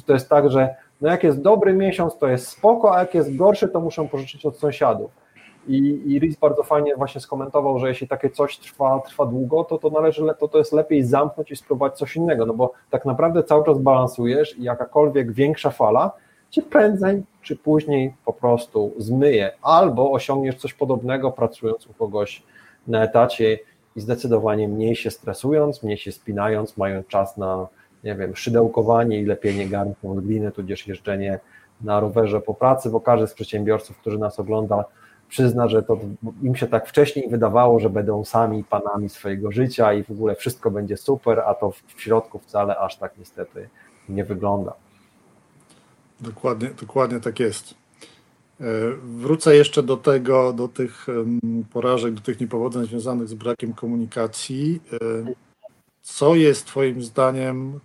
To jest tak, że no jak jest dobry miesiąc, to jest spoko, a jak jest gorszy, to muszą pożyczyć od sąsiadów. I, i Riz bardzo fajnie właśnie skomentował, że jeśli takie coś trwa, trwa długo, to to należy, to, to jest lepiej zamknąć i spróbować coś innego, no bo tak naprawdę cały czas balansujesz i jakakolwiek większa fala cię prędzej czy później po prostu zmyje, albo osiągniesz coś podobnego pracując u kogoś na etacie i zdecydowanie mniej się stresując, mniej się spinając, mając czas na, nie wiem, szydełkowanie i lepienie garnką od gliny, tudzież jeżdżenie na rowerze po pracy, bo każdy z przedsiębiorców, który nas ogląda, przyzna, że to im się tak wcześniej wydawało, że będą sami panami swojego życia i w ogóle wszystko będzie super, a to w środku wcale aż tak niestety nie wygląda. Dokładnie, dokładnie tak jest. E, wrócę jeszcze do tego, do tych porażek, do tych niepowodzeń związanych z brakiem komunikacji. E, co jest Twoim zdaniem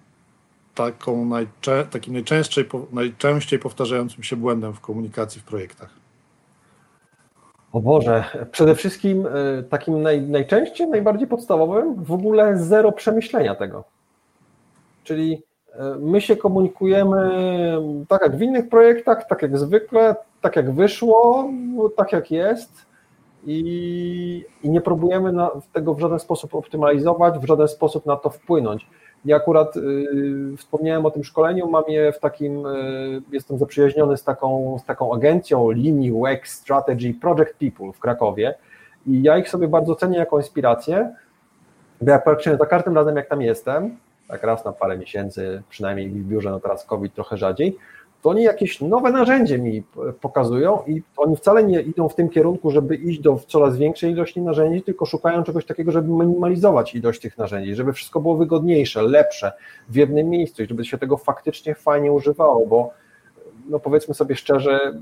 taką najczę takim najczęściej, najczęściej powtarzającym się błędem w komunikacji w projektach? O Boże, przede wszystkim e, takim naj, najczęściej, najbardziej podstawowym w ogóle zero przemyślenia tego. Czyli e, my się komunikujemy tak jak w innych projektach, tak jak zwykle, tak jak wyszło, tak jak jest i, i nie próbujemy na, tego w żaden sposób optymalizować, w żaden sposób na to wpłynąć. Ja akurat y, wspomniałem o tym szkoleniu, mam je w takim, y, jestem zaprzyjaźniony z taką, z taką agencją linii WEX Strategy Project People w Krakowie i ja ich sobie bardzo cenię jako inspirację, bo jak praktycznie za każdym razem jak tam jestem, tak raz na parę miesięcy, przynajmniej w biurze, no teraz COVID trochę rzadziej, to oni jakieś nowe narzędzie mi pokazują i oni wcale nie idą w tym kierunku, żeby iść do coraz większej ilości narzędzi, tylko szukają czegoś takiego, żeby minimalizować ilość tych narzędzi, żeby wszystko było wygodniejsze, lepsze w jednym miejscu i żeby się tego faktycznie fajnie używało, bo no powiedzmy sobie szczerze,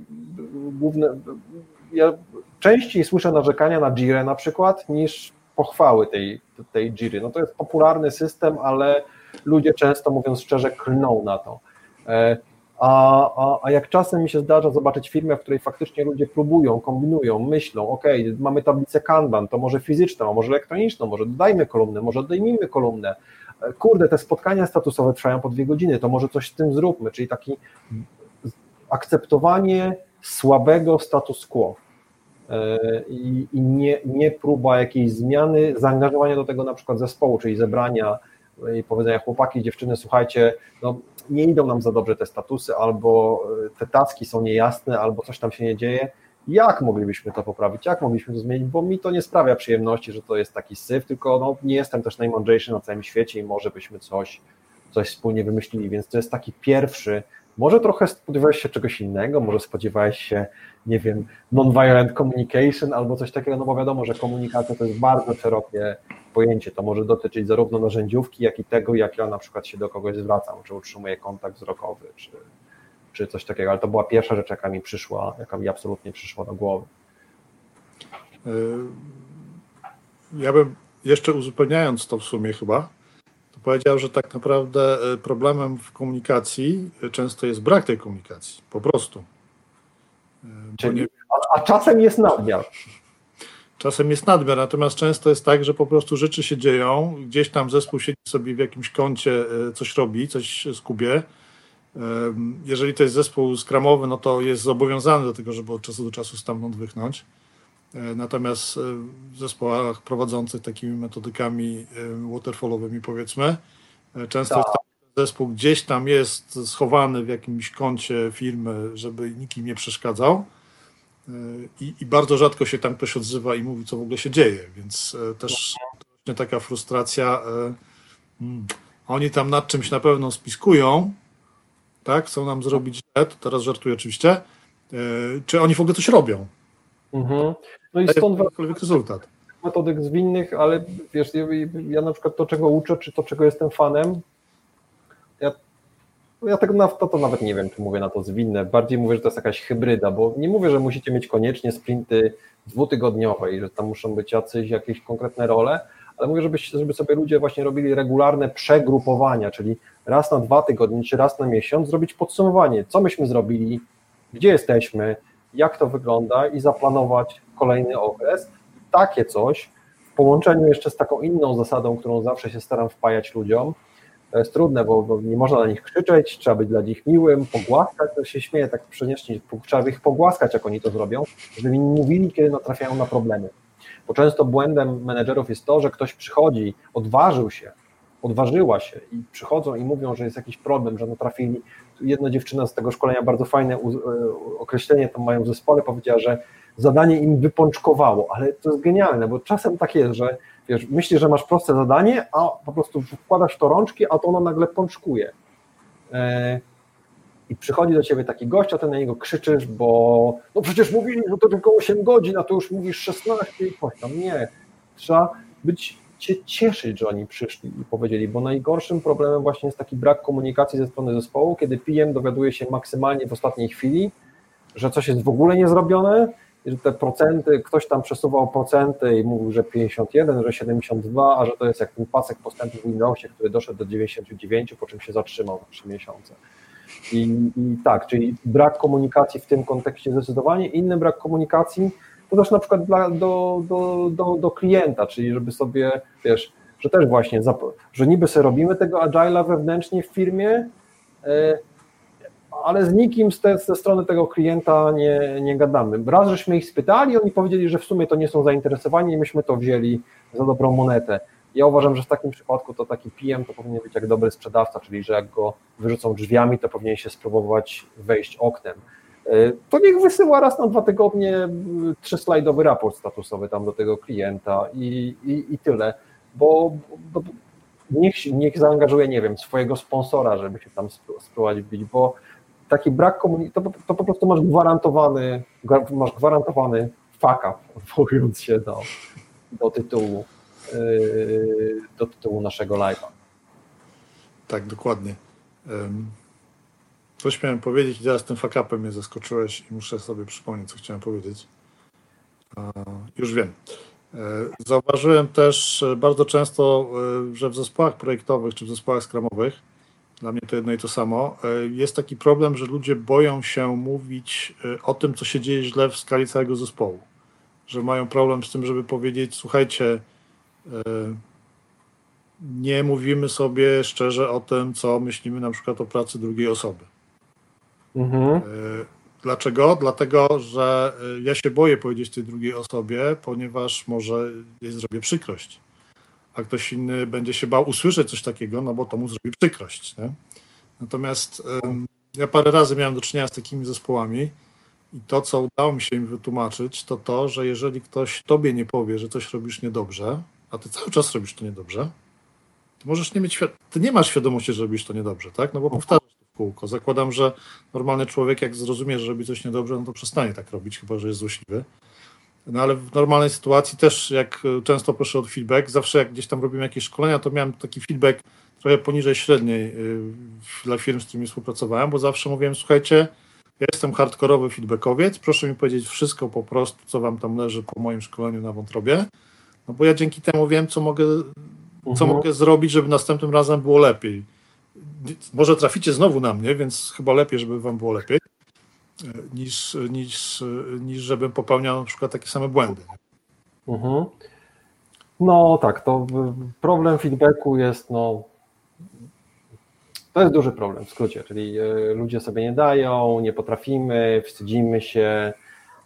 główne, ja częściej słyszę narzekania na Jirę na przykład niż pochwały tej, tej Jiry. No to jest popularny system, ale ludzie często mówiąc szczerze klną na to. E, a, a, a jak czasem mi się zdarza zobaczyć firmę, w której faktycznie ludzie próbują, kombinują, myślą, ok, mamy tablicę Kanban, to może fizyczną, a może elektroniczną, może dodajmy kolumnę, może odejmijmy kolumnę. Kurde, te spotkania statusowe trwają po dwie godziny, to może coś z tym zróbmy, czyli taki akceptowanie słabego status quo e, i, i nie, nie próba jakiejś zmiany, zaangażowania do tego na przykład zespołu, czyli zebrania i powiedzenia chłopaki, dziewczyny, słuchajcie, no nie idą nam za dobrze te statusy, albo e, te taski są niejasne, albo coś tam się nie dzieje. Jak moglibyśmy to poprawić? Jak moglibyśmy to zmienić? Bo mi to nie sprawia przyjemności, że to jest taki syf, tylko no, nie jestem też najmądrzejszy na całym świecie i może byśmy coś, coś wspólnie wymyślili. Więc to jest taki pierwszy. Może trochę spodziewałeś się czegoś innego, może spodziewałeś się, nie wiem, non-violent communication albo coś takiego, no bo wiadomo, że komunikacja to jest bardzo szerokie pojęcie. To może dotyczyć zarówno narzędziówki, jak i tego, jak ja na przykład się do kogoś zwracam, czy utrzymuję kontakt wzrokowy, czy, czy coś takiego, ale to była pierwsza rzecz, jaka mi przyszła, jaka mi absolutnie przyszła do głowy. Yy, ja bym jeszcze uzupełniając to w sumie chyba, to powiedział, że tak naprawdę yy, problemem w komunikacji yy, często jest brak tej komunikacji, po prostu. Czyli, nie... a, a czasem jest nadmiar. Czasem jest nadmiar, natomiast często jest tak, że po prostu rzeczy się dzieją, gdzieś tam zespół siedzi sobie w jakimś kącie, e, coś robi, coś skubie. Jeżeli to jest zespół skramowy, no to jest zobowiązany do tego, żeby od czasu do czasu stamtąd wychnąć. E, natomiast e, w zespołach prowadzących takimi metodykami waterfallowymi, powiedzmy, często tak. jest tak, zespół gdzieś tam jest schowany w jakimś kącie firmy, żeby nikim nie przeszkadzał i, I, bardzo rzadko się tam ktoś odzywa i mówi, co w ogóle się dzieje, więc e, też właśnie taka frustracja. E, hmm, oni tam nad czymś na pewno spiskują, tak? Chcą nam zrobić źle, to teraz żartuję oczywiście. E, czy oni w ogóle coś robią? Mhm. No i stąd jakikolwiek rezultat. Metodyk zwinnych, ale wiesz, ja na przykład to, czego uczę, czy to, czego jestem fanem, ja ja tego na to, to nawet nie wiem, czy mówię na to zwinne. Bardziej mówię, że to jest jakaś hybryda, bo nie mówię, że musicie mieć koniecznie sprinty dwutygodniowe i że tam muszą być jacyś jakieś konkretne role, ale mówię, żeby, żeby sobie ludzie właśnie robili regularne przegrupowania, czyli raz na dwa tygodnie czy raz na miesiąc zrobić podsumowanie, co myśmy zrobili, gdzie jesteśmy, jak to wygląda i zaplanować kolejny okres. Takie coś w połączeniu jeszcze z taką inną zasadą, którą zawsze się staram wpajać ludziom, to jest trudne, bo, bo, nie można na nich krzyczeć, trzeba być dla nich miłym, pogłaskać, to się śmieje tak przeniecznie, trzeba ich pogłaskać, jak oni to zrobią, żeby im mówili, kiedy natrafiają na problemy. Bo często błędem menedżerów jest to, że ktoś przychodzi, odważył się, odważyła się i przychodzą i mówią, że jest jakiś problem, że natrafili. Jedna dziewczyna z tego szkolenia bardzo fajne e, określenie tam mają w zespole, powiedziała, że zadanie im wypączkowało, ale to jest genialne, bo czasem tak jest, że wiesz, myślisz, że masz proste zadanie, a po prostu wkładasz to rączki, a to ono nagle pączkuje. E, i przychodzi do ciebie taki gość, a ty na niego krzyczysz, bo no przecież mówili, że to tylko 8 godzin, a tu już mówisz 16 i coś tam. Nie. Trzeba być cię cieszyć, że oni przyszli i powiedzieli, bo najgorszym problemem właśnie jest taki brak komunikacji ze strony zespołu, kiedy PM dowiaduje się maksymalnie w ostatniej chwili, że coś jest w ogóle niezrobione, że te procenty, ktoś tam przesuwał procenty i mówił, że 51, że 72, a że to jest jak ten pasek postępu w Windowsie, który doszedł do 99, po czym się zatrzymał na 3 miesiące. I, I, tak, czyli brak komunikacji w tym kontekście zdecydowanie. Inny brak komunikacji to też na przykład dla, do, do, do, do klienta, czyli żeby sobie, wiesz, że też właśnie, że niby sobie robimy tego agile'a wewnętrznie w firmie, e, ale z nikim z te, ze strony tego klienta nie, nie gadamy. Raz żeśmy ich spytali, oni powiedzieli, że w sumie to nie są zainteresowani i myśmy to wzięli za dobrą monetę. Ja uważam, że w takim przypadku to taki PM to powinien być jak dobry sprzedawca, czyli że jak go wyrzucą drzwiami, to powinien się spróbować wejść oknem. E, to niech wysyła raz na dwa tygodnie trzyslajdowy raport statusowy tam do tego klienta i, i, i tyle, bo, bo niech, niech zaangażuje, nie wiem, swojego sponsora, żeby się tam spróbować wbić, bo taki brak komunikacji, to, to, po prostu masz gwarantowany, masz gwarantowany fuck up, odwołując się do, do tytułu yy, do tytułu naszego live'a. Tak, dokładnie. Coś miałem powiedzieć i teraz tym fakapem mnie zaskoczyłeś i muszę sobie przypomnieć, co chciałem powiedzieć. Już wiem. E, zauważyłem też e, bardzo często, e, że w zespołach projektowych czy w zespołach skramowych, dla mnie to jedno i to samo, jest taki problem, że ludzie boją się mówić o tym, co się dzieje źle w skali całego zespołu. Że mają problem z tym, żeby powiedzieć, słuchajcie, nie mówimy sobie szczerze o tym, co myślimy na przykład o pracy drugiej osoby. Mhm. E, dlaczego? Dlatego, że e, ja się boję powiedzieć tej drugiej osobie, ponieważ może jej zrobię przykrość. A ktoś inny będzie się bał usłyszeć coś takiego, no bo to mu zrobi przykrość. Nie? Natomiast ja parę razy miałem do czynienia z takimi zespołami i to, co udało mi się im wytłumaczyć, to to, że jeżeli ktoś tobie nie powie, że coś robisz niedobrze, a ty cały czas robisz to niedobrze, to możesz nie mieć, ty nie masz świadomości, że robisz to niedobrze, tak? No bo powtarzasz kółko. Zakładam, że normalny człowiek, jak zrozumie, że robi coś niedobrze, no to przestanie tak robić, chyba że jest złośliwy. No ale w normalnej sytuacji też, jak często proszę o feedback, zawsze jak gdzieś tam robimy jakieś szkolenia, to miałem taki feedback trochę poniżej średniej y, dla firm, z którymi współpracowałem, bo zawsze mówiłem, słuchajcie, ja jestem hardkorowy feedbackowiec, proszę mi powiedzieć wszystko po prostu, co wam tam leży po moim szkoleniu na wątrobie, no bo ja dzięki temu wiem, co mogę, co mhm. mogę zrobić, żeby następnym razem było lepiej. Może traficie znowu na mnie, więc chyba lepiej, żeby wam było lepiej, e, niż, niż, niż żebym popełniał na przykład takie same błędy. Mhm. No tak, to problem feedbacku jest, no, to jest duży problem w skrócie, czyli e, ludzie sobie nie dają, nie potrafimy, wstydzimy się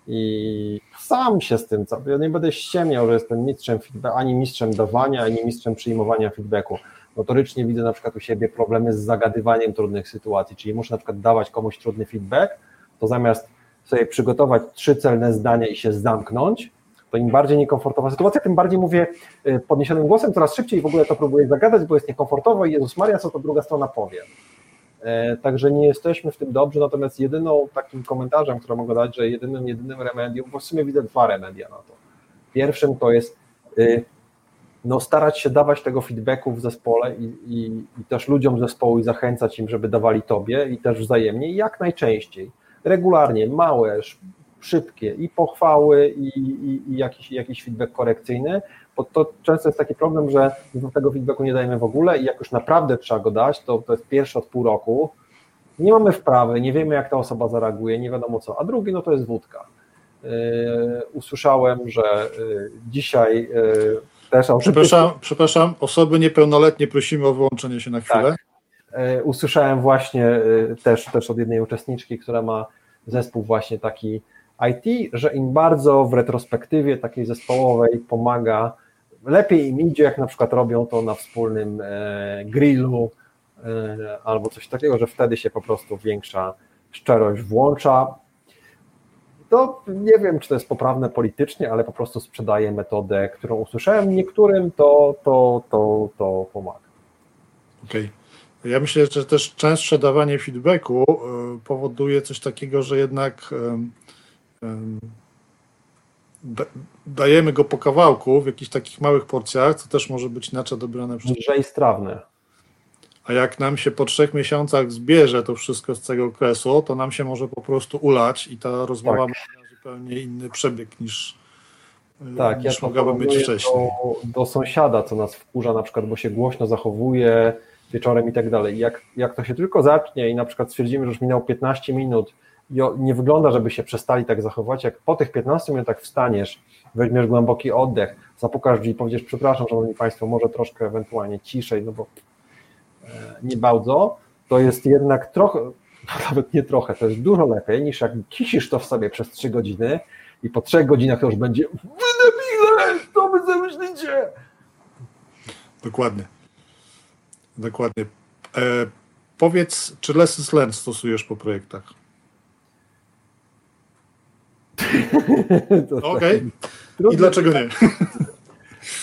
i sam się z tym, ja nie będę ściemniał, że jestem mistrzem feedbacku, ani mistrzem dawania, ani mistrzem przyjmowania feedbacku notorycznie widzę na przykład u siebie problemy z zagadywaniem trudnych sytuacji, czyli muszę na przykład dawać komuś trudny feedback, to zamiast sobie przygotować trzy celne zdania i się zamknąć, to im bardziej niekomfortowa sytuacja, tym bardziej mówię y, podniesionym głosem, coraz szybciej w ogóle to próbuję zagadać, bo jest niekomfortowo i Jezus Maria, co to druga strona powie. E, także nie jesteśmy w tym dobrzy, natomiast jedyną takim komentarzem, który mogę dać, że jedynym, jedynym remedium, bo w sumie widzę dwa remedia na to. Pierwszym to jest y, no, starać się dawać tego feedbacku w zespole i, i, i, też ludziom zespołu i zachęcać im, żeby dawali tobie i też wzajemnie i jak najczęściej, regularnie, małe, szybkie i pochwały i, i, i jakiś, jakiś feedback korekcyjny, bo to często jest taki problem, że tego feedbacku nie dajemy w ogóle i jak już naprawdę trzeba go dać, to to jest pierwszy od pół roku, nie mamy wprawy, nie wiemy jak ta osoba zareaguje, nie wiadomo co, a drugi no to jest wódka. Yy, usłyszałem, że yy, dzisiaj yy, też przepraszam, przepraszam, osoby niepełnoletnie prosimy o wyłączenie się na chwilę. Tak. E, usłyszałem właśnie e, też, też od jednej uczestniczki, która ma zespół właśnie taki IT, że im bardzo w retrospektywie takiej zespołowej pomaga, lepiej im idzie, jak na przykład robią to na wspólnym e, grillu albo coś takiego, że wtedy się po prostu większa szczerość włącza to nie wiem, czy to jest poprawne politycznie, ale po prostu sprzedaje metodę, którą usłyszałem. Niektórym to, to, to, to pomaga. Okej. Ja myślę, że też częstsze dawanie feedbacku powoduje coś takiego, że jednak dajemy go po kawałku w jakichś takich małych porcjach, to też może być inaczej dobrane przez... Lżej strawne. A jak nam się po trzech miesiącach zbierze to wszystko z tego okresu, to nam się może po prostu ulać i ta rozmowa tak. ma zupełnie inny przebieg niż, tak, niż ja mogłaby mieć wcześniej. Do, do sąsiada, co nas wkurza na przykład, bo się głośno zachowuje wieczorem i tak dalej. Jak, jak to się tylko zacznie i na przykład stwierdzimy, że już minęło 15 minut i nie wygląda, żeby się przestali tak zachować, jak po tych 15 minutach wstaniesz, weźmiesz głęboki oddech, zapukasz drzwi i powiesz, przepraszam, szanowni państwo, może troszkę ewentualnie ciszej, no bo e, nie bardzo, to jest jednak trochę, nawet nie trochę, to jest dużo lepiej niż jak kisisz to w sobie przez 3 godziny i po 3 godzinach to już będzie wy debile, co wy zamyślicie? Dokładnie. Dokładnie. E, powiedz, czy Lessons Learned stosujesz po projektach? Okej. Okay. I dlaczego nie?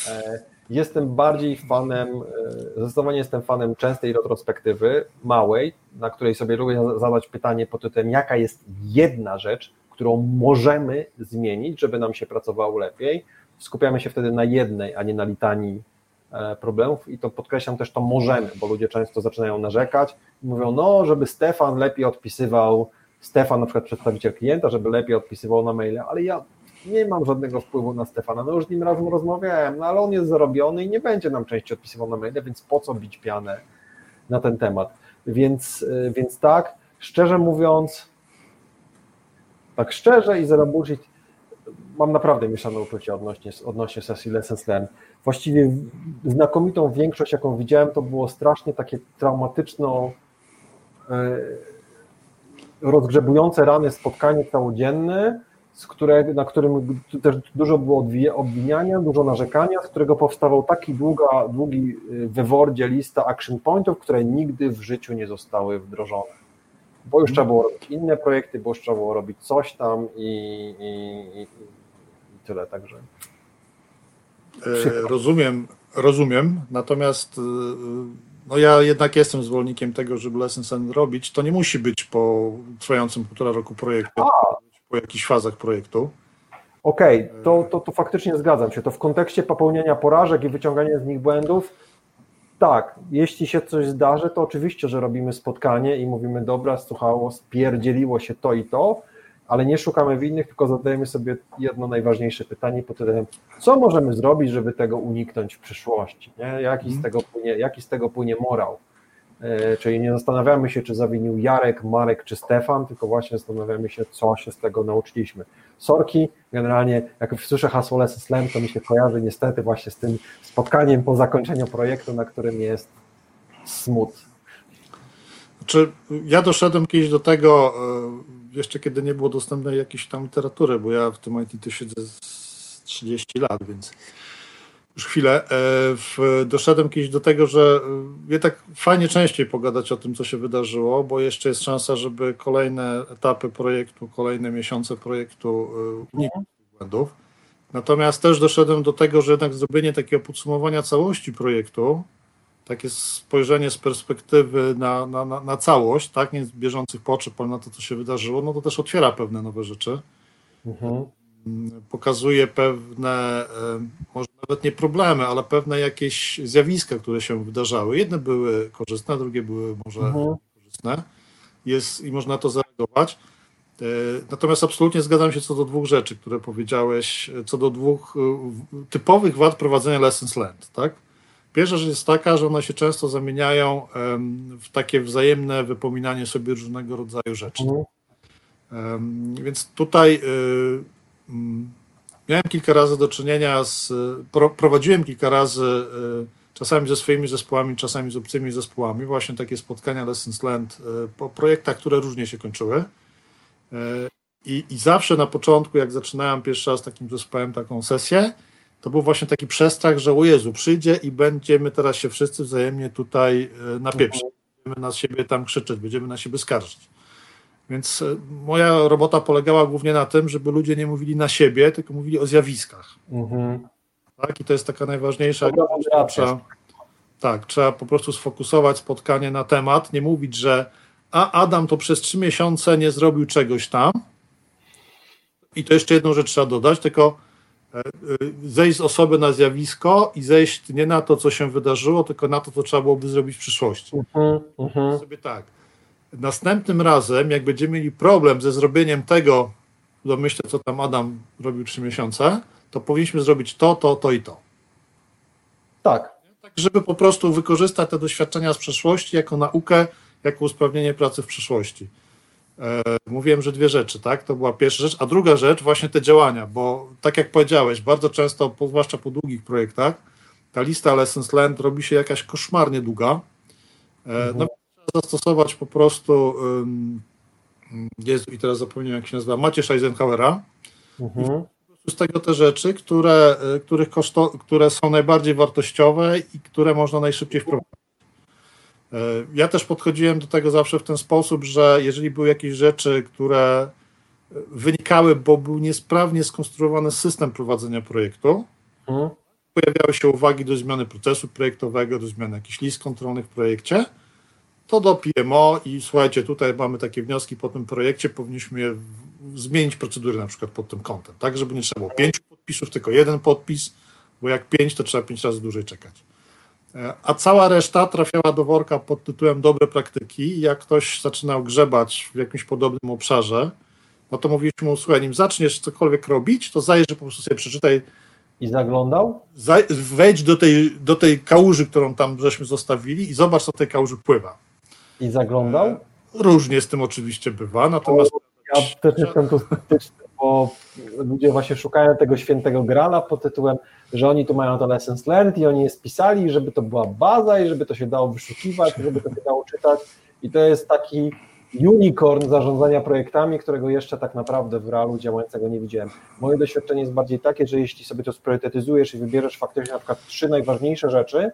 E, jestem bardziej fanem, e, zdecydowanie jestem fanem częstej retrospektywy, małej, na której sobie lubię zadać pytanie pod tytułem, jaka jest jedna rzecz, którą możemy zmienić, żeby nam się pracowało lepiej. Skupiamy się wtedy na jednej, a nie na litanii problemów i to podkreślam też to możemy, bo ludzie często zaczynają narzekać i mówią, no, żeby Stefan lepiej odpisywał Stefan, na przykład przedstawiciel klienta, żeby lepiej odpisywał na maile, ale ja nie mam żadnego wpływu na Stefana, no już z nim razem rozmawiałem, no ale on jest zarobiony i nie będzie nam częściej odpisywał na maile, więc po co bić pianę na ten temat. Więc, y, więc tak, szczerze mówiąc, tak szczerze i bullshit, mam naprawdę mieszane uczucie odnośnie, odnośnie sesji Lessons Learned. Właściwie znakomitą większość, jaką widziałem, to było strasznie takie traumatyczno y, rozgrzebujące rany spotkanie całodzienne, z na którym też dużo było obwiniania, dużo narzekania, z którego powstawał taki długa, długi y, w Wordzie lista action pointów, które nigdy w życiu nie zostały wdrożone. Bo już trzeba było robić inne projekty, bo już trzeba było robić coś tam i, i, i, i tyle, także. E, rozumiem, rozumiem, natomiast y, no ja jednak jestem zwolennikiem tego, żeby Lessons Learned robić. To nie musi być po trwającym półtora roku projektu, po jakichś fazach projektu. Okej, okay, to, to, to faktycznie zgadzam się. To w kontekście popełniania porażek i wyciągania z nich błędów, tak, jeśli się coś zdarzy, to oczywiście, że robimy spotkanie i mówimy, dobra, słuchało, spierdzieliło się to i to, ale nie szukamy winnych, tylko zadajemy sobie jedno najważniejsze pytanie pod tytułem, co możemy zrobić, żeby tego uniknąć w przyszłości, nie? Jaki, z mhm. tego płynie, jaki z tego płynie morał. E, czyli nie zastanawiamy się, czy zawinił Jarek, Marek czy Stefan, tylko właśnie zastanawiamy się, co się z tego nauczyliśmy. Sorki, generalnie jak słyszę hasło Lessons Slam, to mi się kojarzy niestety właśnie z tym spotkaniem po zakończeniu projektu, na którym jest smut. Czy ja doszedłem kiedyś do tego, e, jeszcze kiedy nie było dostępnej jakiejś tam literatury, bo ja w tym IT siedzę z 30 lat, więc już chwilę. E, w, doszedłem kiedyś do tego, że tak fajnie częściej pogadać o tym, co się wydarzyło, bo jeszcze jest szansa, żeby kolejne etapy projektu, kolejne miesiące projektu e, uniknąć błędów. Natomiast też doszedłem do tego, że jednak zrobienie takiego podsumowania całości projektu takie spojrzenie z perspektywy na, na, na, na całość, tak, nie z bieżących potrzeb, ale na to, co się wydarzyło, no to też otwiera pewne nowe rzeczy. Mhm. Pokazuje pewne, może nawet nie problemy, ale pewne jakieś zjawiska, które się wydarzały. Jedne były korzystne, drugie były może mhm. korzystne. Jest, I można to zareagować. E, natomiast absolutnie zgadzam się co do dwóch rzeczy, które powiedziałeś, co do dwóch e, typowych wad prowadzenia lessons learned, tak? Pierwsza rzecz jest taka, że one się często zamieniają w takie wzajemne wypominanie sobie różnego rodzaju rzeczy. Mhm. Więc tutaj miałem kilka razy do czynienia z, prowadziłem kilka razy y, czasami ze swoimi zespołami, czasami z obcymi zespołami, właśnie takie spotkania Lessons Learned y, po projektach, które różnie się kończyły. I, I zawsze na początku, jak zaczynałem pierwszy raz takim zespołem taką sesję, to był właśnie taki przestrach, że o Jezu, przyjdzie i będziemy teraz się wszyscy wzajemnie tutaj e, napieprzyć. Mhm. Będziemy na siebie tam krzyczeć, będziemy na siebie skarżyć. Więc e, moja robota polegała głównie na tym, żeby ludzie nie mówili na siebie, tylko mówili o zjawiskach. Mhm. Tak? I to jest taka najważniejsza, najlepsza, Tak, trzeba po prostu sfokusować spotkanie na temat, nie mówić, że a Adam to przez trzy miesiące nie zrobił czegoś tam. I to jeszcze jedną rzecz trzeba dodać, tylko e, e, zejść z osoby na zjawisko i zejść nie na to, co się wydarzyło, tylko na to, co trzeba byłoby zrobić w przyszłości. Uh-huh, uh-huh. Sobie tak. Następnym razem, jak będziemy mieli problem ze zrobieniem tego, myślę, co tam Adam robił trzy miesiące, to powinniśmy zrobić to, to, to i to. Tak. Tak, żeby po prostu wykorzystać te doświadczenia z przeszłości jako naukę, jako usprawnienie pracy w przyszłości. E, mówiłem, że dwie rzeczy, tak? To była pierwsza rzecz, a druga rzecz, właśnie te działania, bo tak jak powiedziałeś, bardzo często, zwłaszcza po długich projektach, ta lista Lessons Learned robi się jakaś koszmarnie długa. E, mhm. No, trzeba zastosować po prostu, jest i teraz zapomniałem, jak się nazywa, Macierz Eisenhowera. Mhm. Z tego te rzeczy, które, e, których koszto, które są najbardziej wartościowe i które można najszybciej wprowadzić. E, ja też podchodziłem do tego zawsze w ten sposób, że jeżeli były jakieś rzeczy, które wynikały, bo był niesprawnie skonstruowany system prowadzenia projektu, mhm. pojawiały się uwagi do zmiany procesu projektowego, do zmiany jakichś list kontrolnych w projekcie, to do PMO i słuchajcie, tutaj mamy takie wnioski po tym projekcie, powinniśmy zmienić procedury na przykład pod tym kątem, tak, żeby nie trzeba było pięciu podpisów, tylko jeden podpis, bo jak pięć, to trzeba pięć razy dłużej czekać. E, a cała reszta trafiała do worka pod tytułem dobre praktyki. Jak ktoś zaczynał grzebać w jakimś podobnym obszarze, no to mówiliśmy mu, słuchaj, nim zaczniesz cokolwiek robić, to zajrzyj, po prostu sobie przeczytaj. I zaglądał? Wejdź do tej, do tej kałuży, którą tam żeśmy zostawili i zobacz, co tej kałuży pływa. I zaglądał? E, różnie z tym oczywiście bywa, natomiast... Ja też jestem tu sceptyczny, bo ludzie właśnie szukają tego świętego grala pod tytułem, że oni tu mają to lessons learned i oni je spisali, żeby to była baza i żeby to się dało wyszukiwać, żeby to się dało czytać i to jest taki unicorn zarządzania projektami, którego jeszcze tak naprawdę w realu działającego nie widziałem. Moje doświadczenie jest bardziej takie, że jeśli sobie to spriorytetyzujesz i wybierzesz faktycznie na przykład trzy najważniejsze rzeczy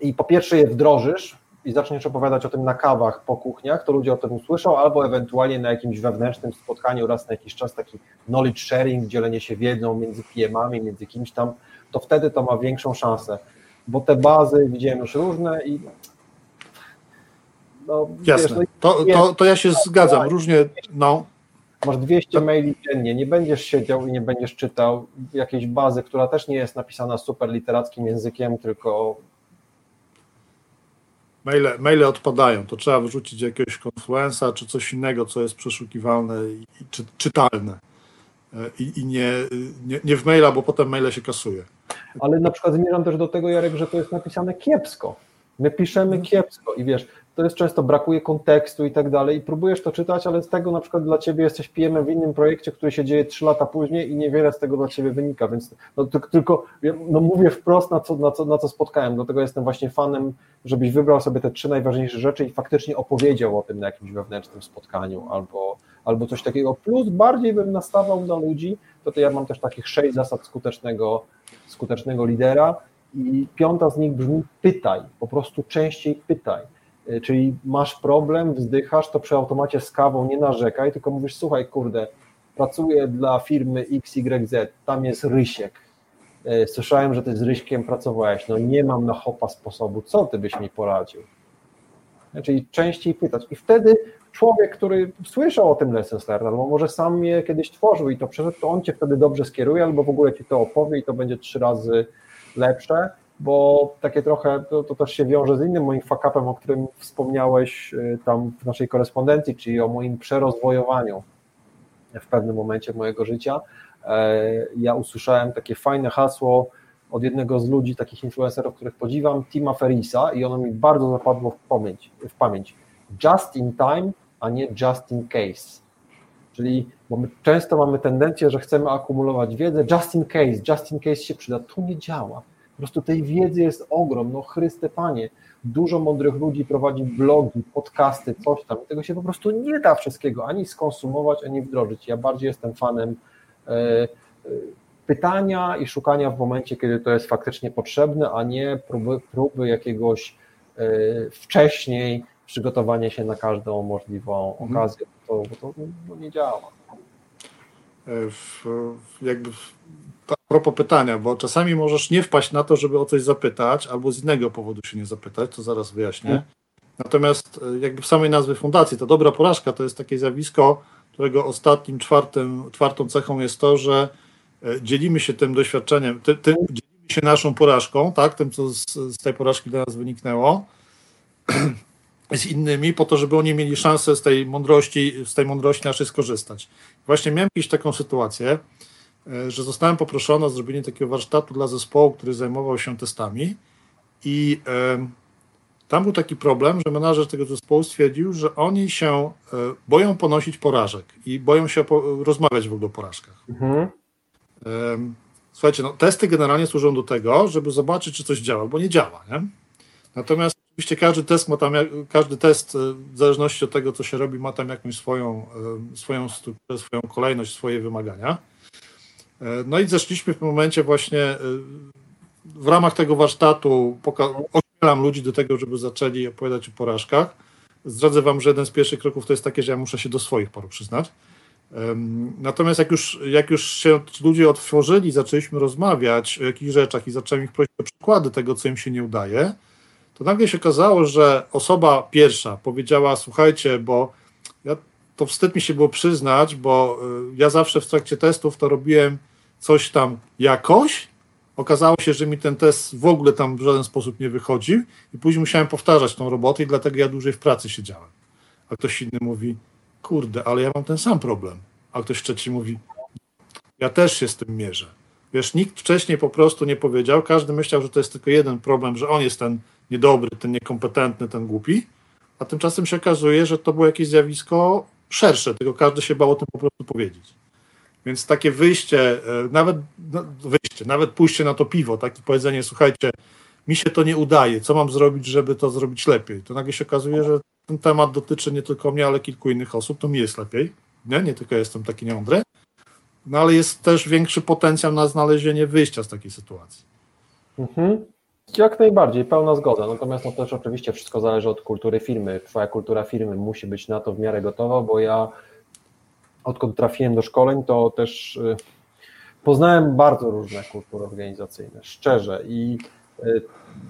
i po pierwsze je wdrożysz, i zaczniesz opowiadać o tym na kawach po kuchniach, to ludzie o tym usłyszą, albo ewentualnie na jakimś wewnętrznym spotkaniu raz na jakiś czas taki knowledge sharing, dzielenie się wiedzą między PM-ami, między kimś tam, to wtedy to ma większą szansę, bo te bazy widziałem już różne i no, Jasne, wiesz, no, to, to, to ja się zgadzam, różnie, no. Masz 200 maili dziennie, nie będziesz siedział i nie będziesz czytał jakiejś bazy, która też nie jest napisana super literackim językiem, tylko maile, maile odpadają, to trzeba wrzucić jakiegoś Confluenza czy coś innego, co jest przeszukiwalne i czy, czytalne. E, I, i nie, nie, nie w maila, bo potem maile się kasuje. Ale na przykład zmierzam też do tego, Jarek, że to jest napisane kiepsko. My piszemy mhm. kiepsko i wiesz, to jest często brakuje kontekstu i tak dalej i próbujesz to czytać, ale z tego na przykład dla ciebie jesteś PM w innym projekcie, który się dzieje trzy lata później i niewiele z tego dla ciebie wynika, więc no, tylko no, mówię wprost na co, na, co, na co spotkałem, dlatego jestem właśnie fanem, żebyś wybrał sobie te trzy najważniejsze rzeczy i faktycznie opowiedział o tym na jakimś wewnętrznym spotkaniu albo, albo coś takiego, plus bardziej bym nastawał na ludzi, to, to ja mam też takich sześć zasad skutecznego, skutecznego lidera i piąta z nich brzmi pytaj, po prostu częściej pytaj czyli masz problem, wzdychasz, to przy automacie z kawą nie narzekaj, tylko mówisz, słuchaj, kurde, pracuję dla firmy XYZ, tam jest Rysiek, y, słyszałem, że ty z Ryśkiem pracowałeś, no nie mam na hopa sposobu, co ty byś mi poradził? Czyli częściej pytać. I wtedy człowiek, który słyszał o tym Lessons Learned, albo może sam je kiedyś tworzył i to przeszedł, to on cię wtedy dobrze skieruje, albo w ogóle ci to opowie i to będzie trzy razy lepsze bo takie trochę, to, to też się wiąże z innym moim fakapem, o którym wspomniałeś y, tam w naszej korespondencji, czyli o moim przerozwojowaniu w pewnym momencie mojego życia. E, ja usłyszałem takie fajne hasło od jednego z ludzi, takich influencerów, których podziwiam, Tima Ferisa i ono mi bardzo zapadło w pamięć, w pamięć. Just in time, a nie just in case. Czyli my często mamy tendencję, że chcemy akumulować wiedzę, just in case, just in case się przyda. Tu nie działa prostu tej wiedzy jest ogrom, no Chryste Panie, dużo mądrych ludzi prowadzi blogi, podcasty, coś tam. Tego się po prostu nie da wszystkiego ani skonsumować, ani wdrożyć. Ja bardziej jestem fanem e, e, pytania i szukania w momencie, kiedy to jest faktycznie potrzebne, a nie próby, próby jakiegoś e, wcześniej przygotowania się na każdą możliwą mhm. okazję, bo to, bo to no, nie działa. W, jakby propos pytania, bo czasami możesz nie wpaść na to, żeby o coś zapytać, albo z innego powodu się nie zapytać, to zaraz wyjaśnię. Mhm. Natomiast e, jakby w samej nazwie fundacji, ta dobra porażka to jest takie zjawisko, którego ostatnim, czwartym, czwartą cechą jest to, że e, dzielimy się tym doświadczeniem, ty, ty, dzielimy się naszą porażką, tak, tym, co z, z tej porażki dla nas wyniknęło, z innymi, po to, żeby oni mieli szansę z tej mądrości, z tej mądrości naszej skorzystać. Właśnie miałem jakąś taką sytuację, że zostałem poproszony o zrobienie takiego warsztatu dla zespołu, który zajmował się testami i tam był taki problem, że menadżer tego zespołu stwierdził, że oni się e, boją ponosić porażek i boją się rozmawiać w ogóle o porażkach. Mhm. Słuchajcie, no, testy generalnie służą do tego, żeby zobaczyć, czy coś działa, bo nie działa. Nie? Natomiast oczywiście każdy test ma tam, każdy test e, w zależności od tego, co się robi, ma tam jakąś swoją, e, swoją strukturę, swoją kolejność, swoje wymagania. No i zeszliśmy w momencie właśnie w ramach tego warsztatu ośmielam ludzi do tego, żeby zaczęli opowiadać o porażkach. Zdradzę wam, że jeden z pierwszych kroków to jest takie, że ja muszę się do swoich paru przyznać. Natomiast jak już, jak już się ludzie otworzyli, zaczęliśmy rozmawiać o jakichś rzeczach i zacząłem ich prosić o przykłady tego, co im się nie udaje, to nagle się okazało, że osoba pierwsza powiedziała: Słuchajcie, bo ja, to wstyd mi się było przyznać, bo y, ja zawsze w trakcie testów to robiłem coś tam jakoś, Okazało się, że mi ten test w ogóle tam w żaden sposób nie wychodził i później musiałem powtarzać tą robotę i dlatego ja dłużej w pracy siedziałem. A ktoś inny mówi, kurde, ale ja mam ten sam problem. A ktoś trzeci mówi, ja też się z tym mierzę. Wiesz, nikt wcześniej po prostu nie powiedział, każdy myślał, że to jest tylko jeden problem, że on jest ten niedobry, ten niekompetentny, ten głupi, a tymczasem się okazuje, że to było jakieś zjawisko szersze, tylko każdy się bał o tym po prostu powiedzieć. Więc takie wyjście, e, nawet no, wyjście, nawet pójście na to piwo, takie powiedzenie, słuchajcie, mi się to nie udaje, co mam zrobić, żeby to zrobić lepiej? To nagle się okazuje, że ten temat dotyczy nie tylko mnie, ale kilku innych osób, to mi jest lepiej. Nie, nie tylko jestem taki niemądry, no ale jest też większy potencjał na znalezienie wyjścia z takiej sytuacji. Mhm. Jak najbardziej, pełna zgoda. Natomiast no też oczywiście wszystko zależy od kultury firmy. Twoja kultura firmy musi być na to w miarę gotowa, bo ja odkąd trafiłem do szkoleń, to też y, poznałem bardzo różne kultury organizacyjne, szczerze. I y,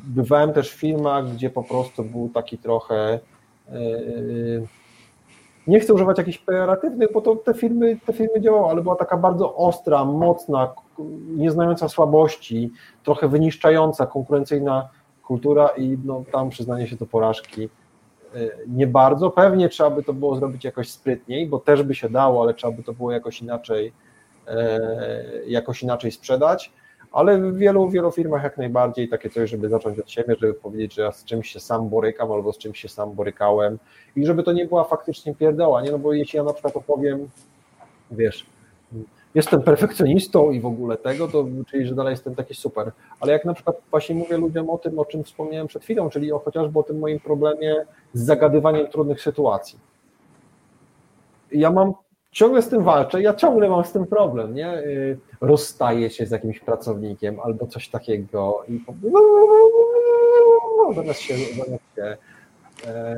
bywałem też w firmach, gdzie po prostu był taki trochę. Y, nie chcę używać jakichś pejoratywnych, bo to te firmy, te firmy działały, ale była taka bardzo ostra, mocna, nieznająca słabości, trochę wyniszczająca, konkurencyjna kultura i no, tam przyznanie się do porażki nie bardzo. Pewnie trzeba by to było zrobić jakoś sprytniej, bo też by się dało, ale trzeba by to było jakoś inaczej, e, jakoś inaczej sprzedać. Ale w wielu, wielu firmach jak najbardziej takie coś, żeby zacząć od siebie, żeby powiedzieć, że ja z czymś się sam borykam albo z czymś się sam borykałem i żeby to nie była faktycznie pierdoła, nie? No bo jeśli ja na przykład opowiem, wiesz, jestem perfekcjonistą i w ogóle tego, to czyli, że dalej jestem taki super. Ale jak na przykład właśnie mówię ludziom o tym, o czym wspomniałem przed chwilą, czyli o chociażby o tym moim problemie z zagadywaniem trudnych sytuacji. Ja mam, ciągle z tym walczę, ja ciągle mam z tym problem, nie? Y, rozstaję się z jakimś pracownikiem albo coś takiego i zamiast się, zamiast się, e,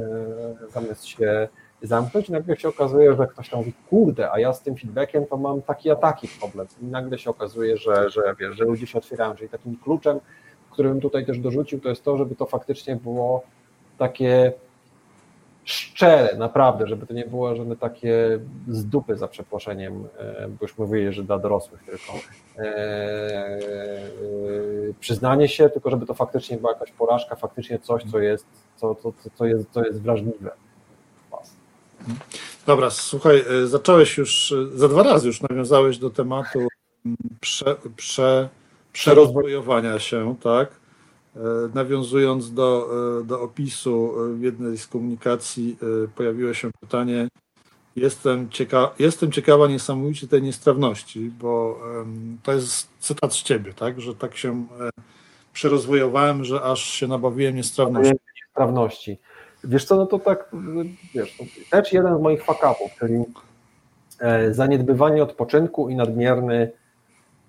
zamiast się zamknąć i nagle się okazuje, że ktoś tam mówi, kurde, a ja z tym feedbackiem to mam taki a taki problem. I nagle się okazuje, że, że, wiesz, że ludzie się otwierają. Czyli takim kluczem, którym tutaj też dorzucił, to jest to, żeby to faktycznie było takie szczere, naprawdę, żeby to nie było żadne takie z dupy za przeproszeniem, e, bo już mówili, że dla dorosłych tylko e, e, przyznanie się, tylko żeby to faktycznie była jakaś porażka, faktycznie coś, co jest, co, co, co, jest, co jest wrażliwe. Dobra, słuchaj, e, zacząłeś już, e, za dwa razy już nawiązałeś do tematu mm, prze, prze, przerozwojowania się, tak? E, nawiązując do, do opisu w jednej z komunikacji, pojawiło się pytanie, jestem, cieka jestem ciekawa niesamowicie tej niestrawności, bo to jest cytat z ciebie, tak? Że tak się przerozwojowałem, że aż się nabawiłem niestrawności. Niestrawności. Wiesz co, no to tak, wiesz, też jeden z moich fakapów, czyli e, zaniedbywanie odpoczynku i nadmierny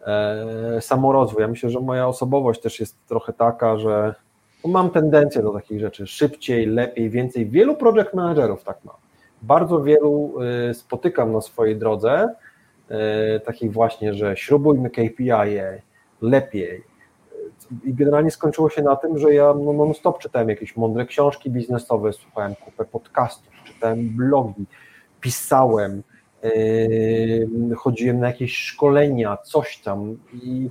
e, samorozwój. Ja myślę, że moja osobowość też jest trochę taka, że no mam tendencję do takich rzeczy, szybciej, lepiej, więcej. Wielu project managerów tak ma. Bardzo wielu e, spotykam na swojej drodze, takich właśnie, że śrubujmy KPI, lepiej. I generalnie skończyło się na tym, że ja no, non-stop czytałem jakieś mądre książki biznesowe, słuchałem kupę podcastów, czytałem blogi, pisałem, yy, chodziłem na jakieś szkolenia, coś tam i,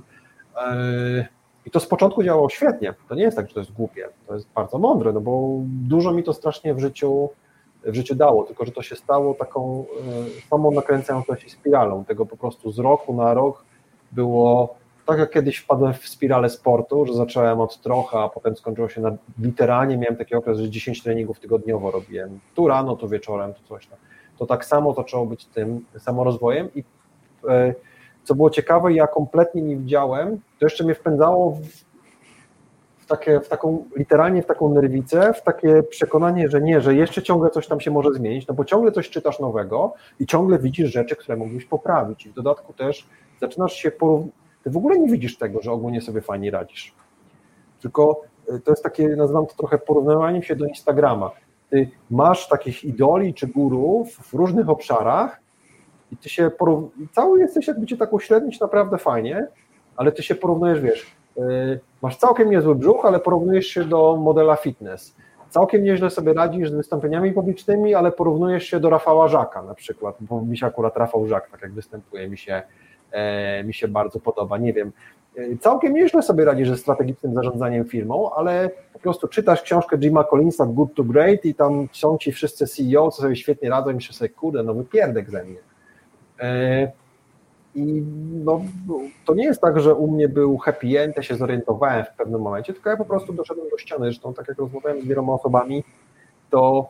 yy, i to z początku działało świetnie. To nie jest tak, że to jest głupie, to jest bardzo mądre, no bo dużo mi to strasznie w życiu w życiu dało, tylko że to się stało taką yy, samą nakręcającą się spiralą, tego po prostu z roku na rok było tak jak kiedyś wpadłem w spiralę sportu, że zacząłem od trochę, a potem skończyło się na literalnie, miałem taki okres, że 10 treningów tygodniowo robiłem, tu rano, tu wieczorem, tu coś tam. To tak samo zaczęło być tym samorozwojem i e, co było ciekawe, ja kompletnie nie widziałem, to jeszcze mnie wpędzało w, w, takie, w taką, literalnie w taką nerwicę, w takie przekonanie, że nie, że jeszcze ciągle coś tam się może zmienić, no bo ciągle coś czytasz nowego i ciągle widzisz rzeczy, które mógłbyś poprawić i w dodatku też zaczynasz się porównywać ty w ogóle nie widzisz tego, że ogólnie sobie fajnie radzisz. Tylko y, to jest takie, nazywam to trochę porównywaniem się do Instagrama. Ty masz takich idoli czy gurów w różnych obszarach i ty się porównujesz, cały jesteś jakby cię tak uśrednić naprawdę fajnie, ale ty się porównujesz, wiesz, yy, masz całkiem niezły brzuch, ale porównujesz się do modela fitness. Całkiem nieźle sobie radzisz z wystąpieniami publicznymi, ale porównujesz się do Rafała Żaka na przykład, bo mi się akurat Rafał Żak, tak jak występuje, mi się mi się bardzo podoba. Nie wiem, e, całkiem nieźle sobie radzisz ze strategicznym zarządzaniem firmą, ale po prostu czytasz książkę Jima Collinsa Good to Great i tam są ci wszyscy CEO, co sobie świetnie radzą i myślisz sobie, kurde, no wypierdek ze mnie. E, I no, to nie jest tak, że u mnie był happy end, ja się zorientowałem w pewnym momencie, tylko ja po prostu doszedłem do ściany. Zresztą, tak jak rozmawiałem z wieloma osobami, to,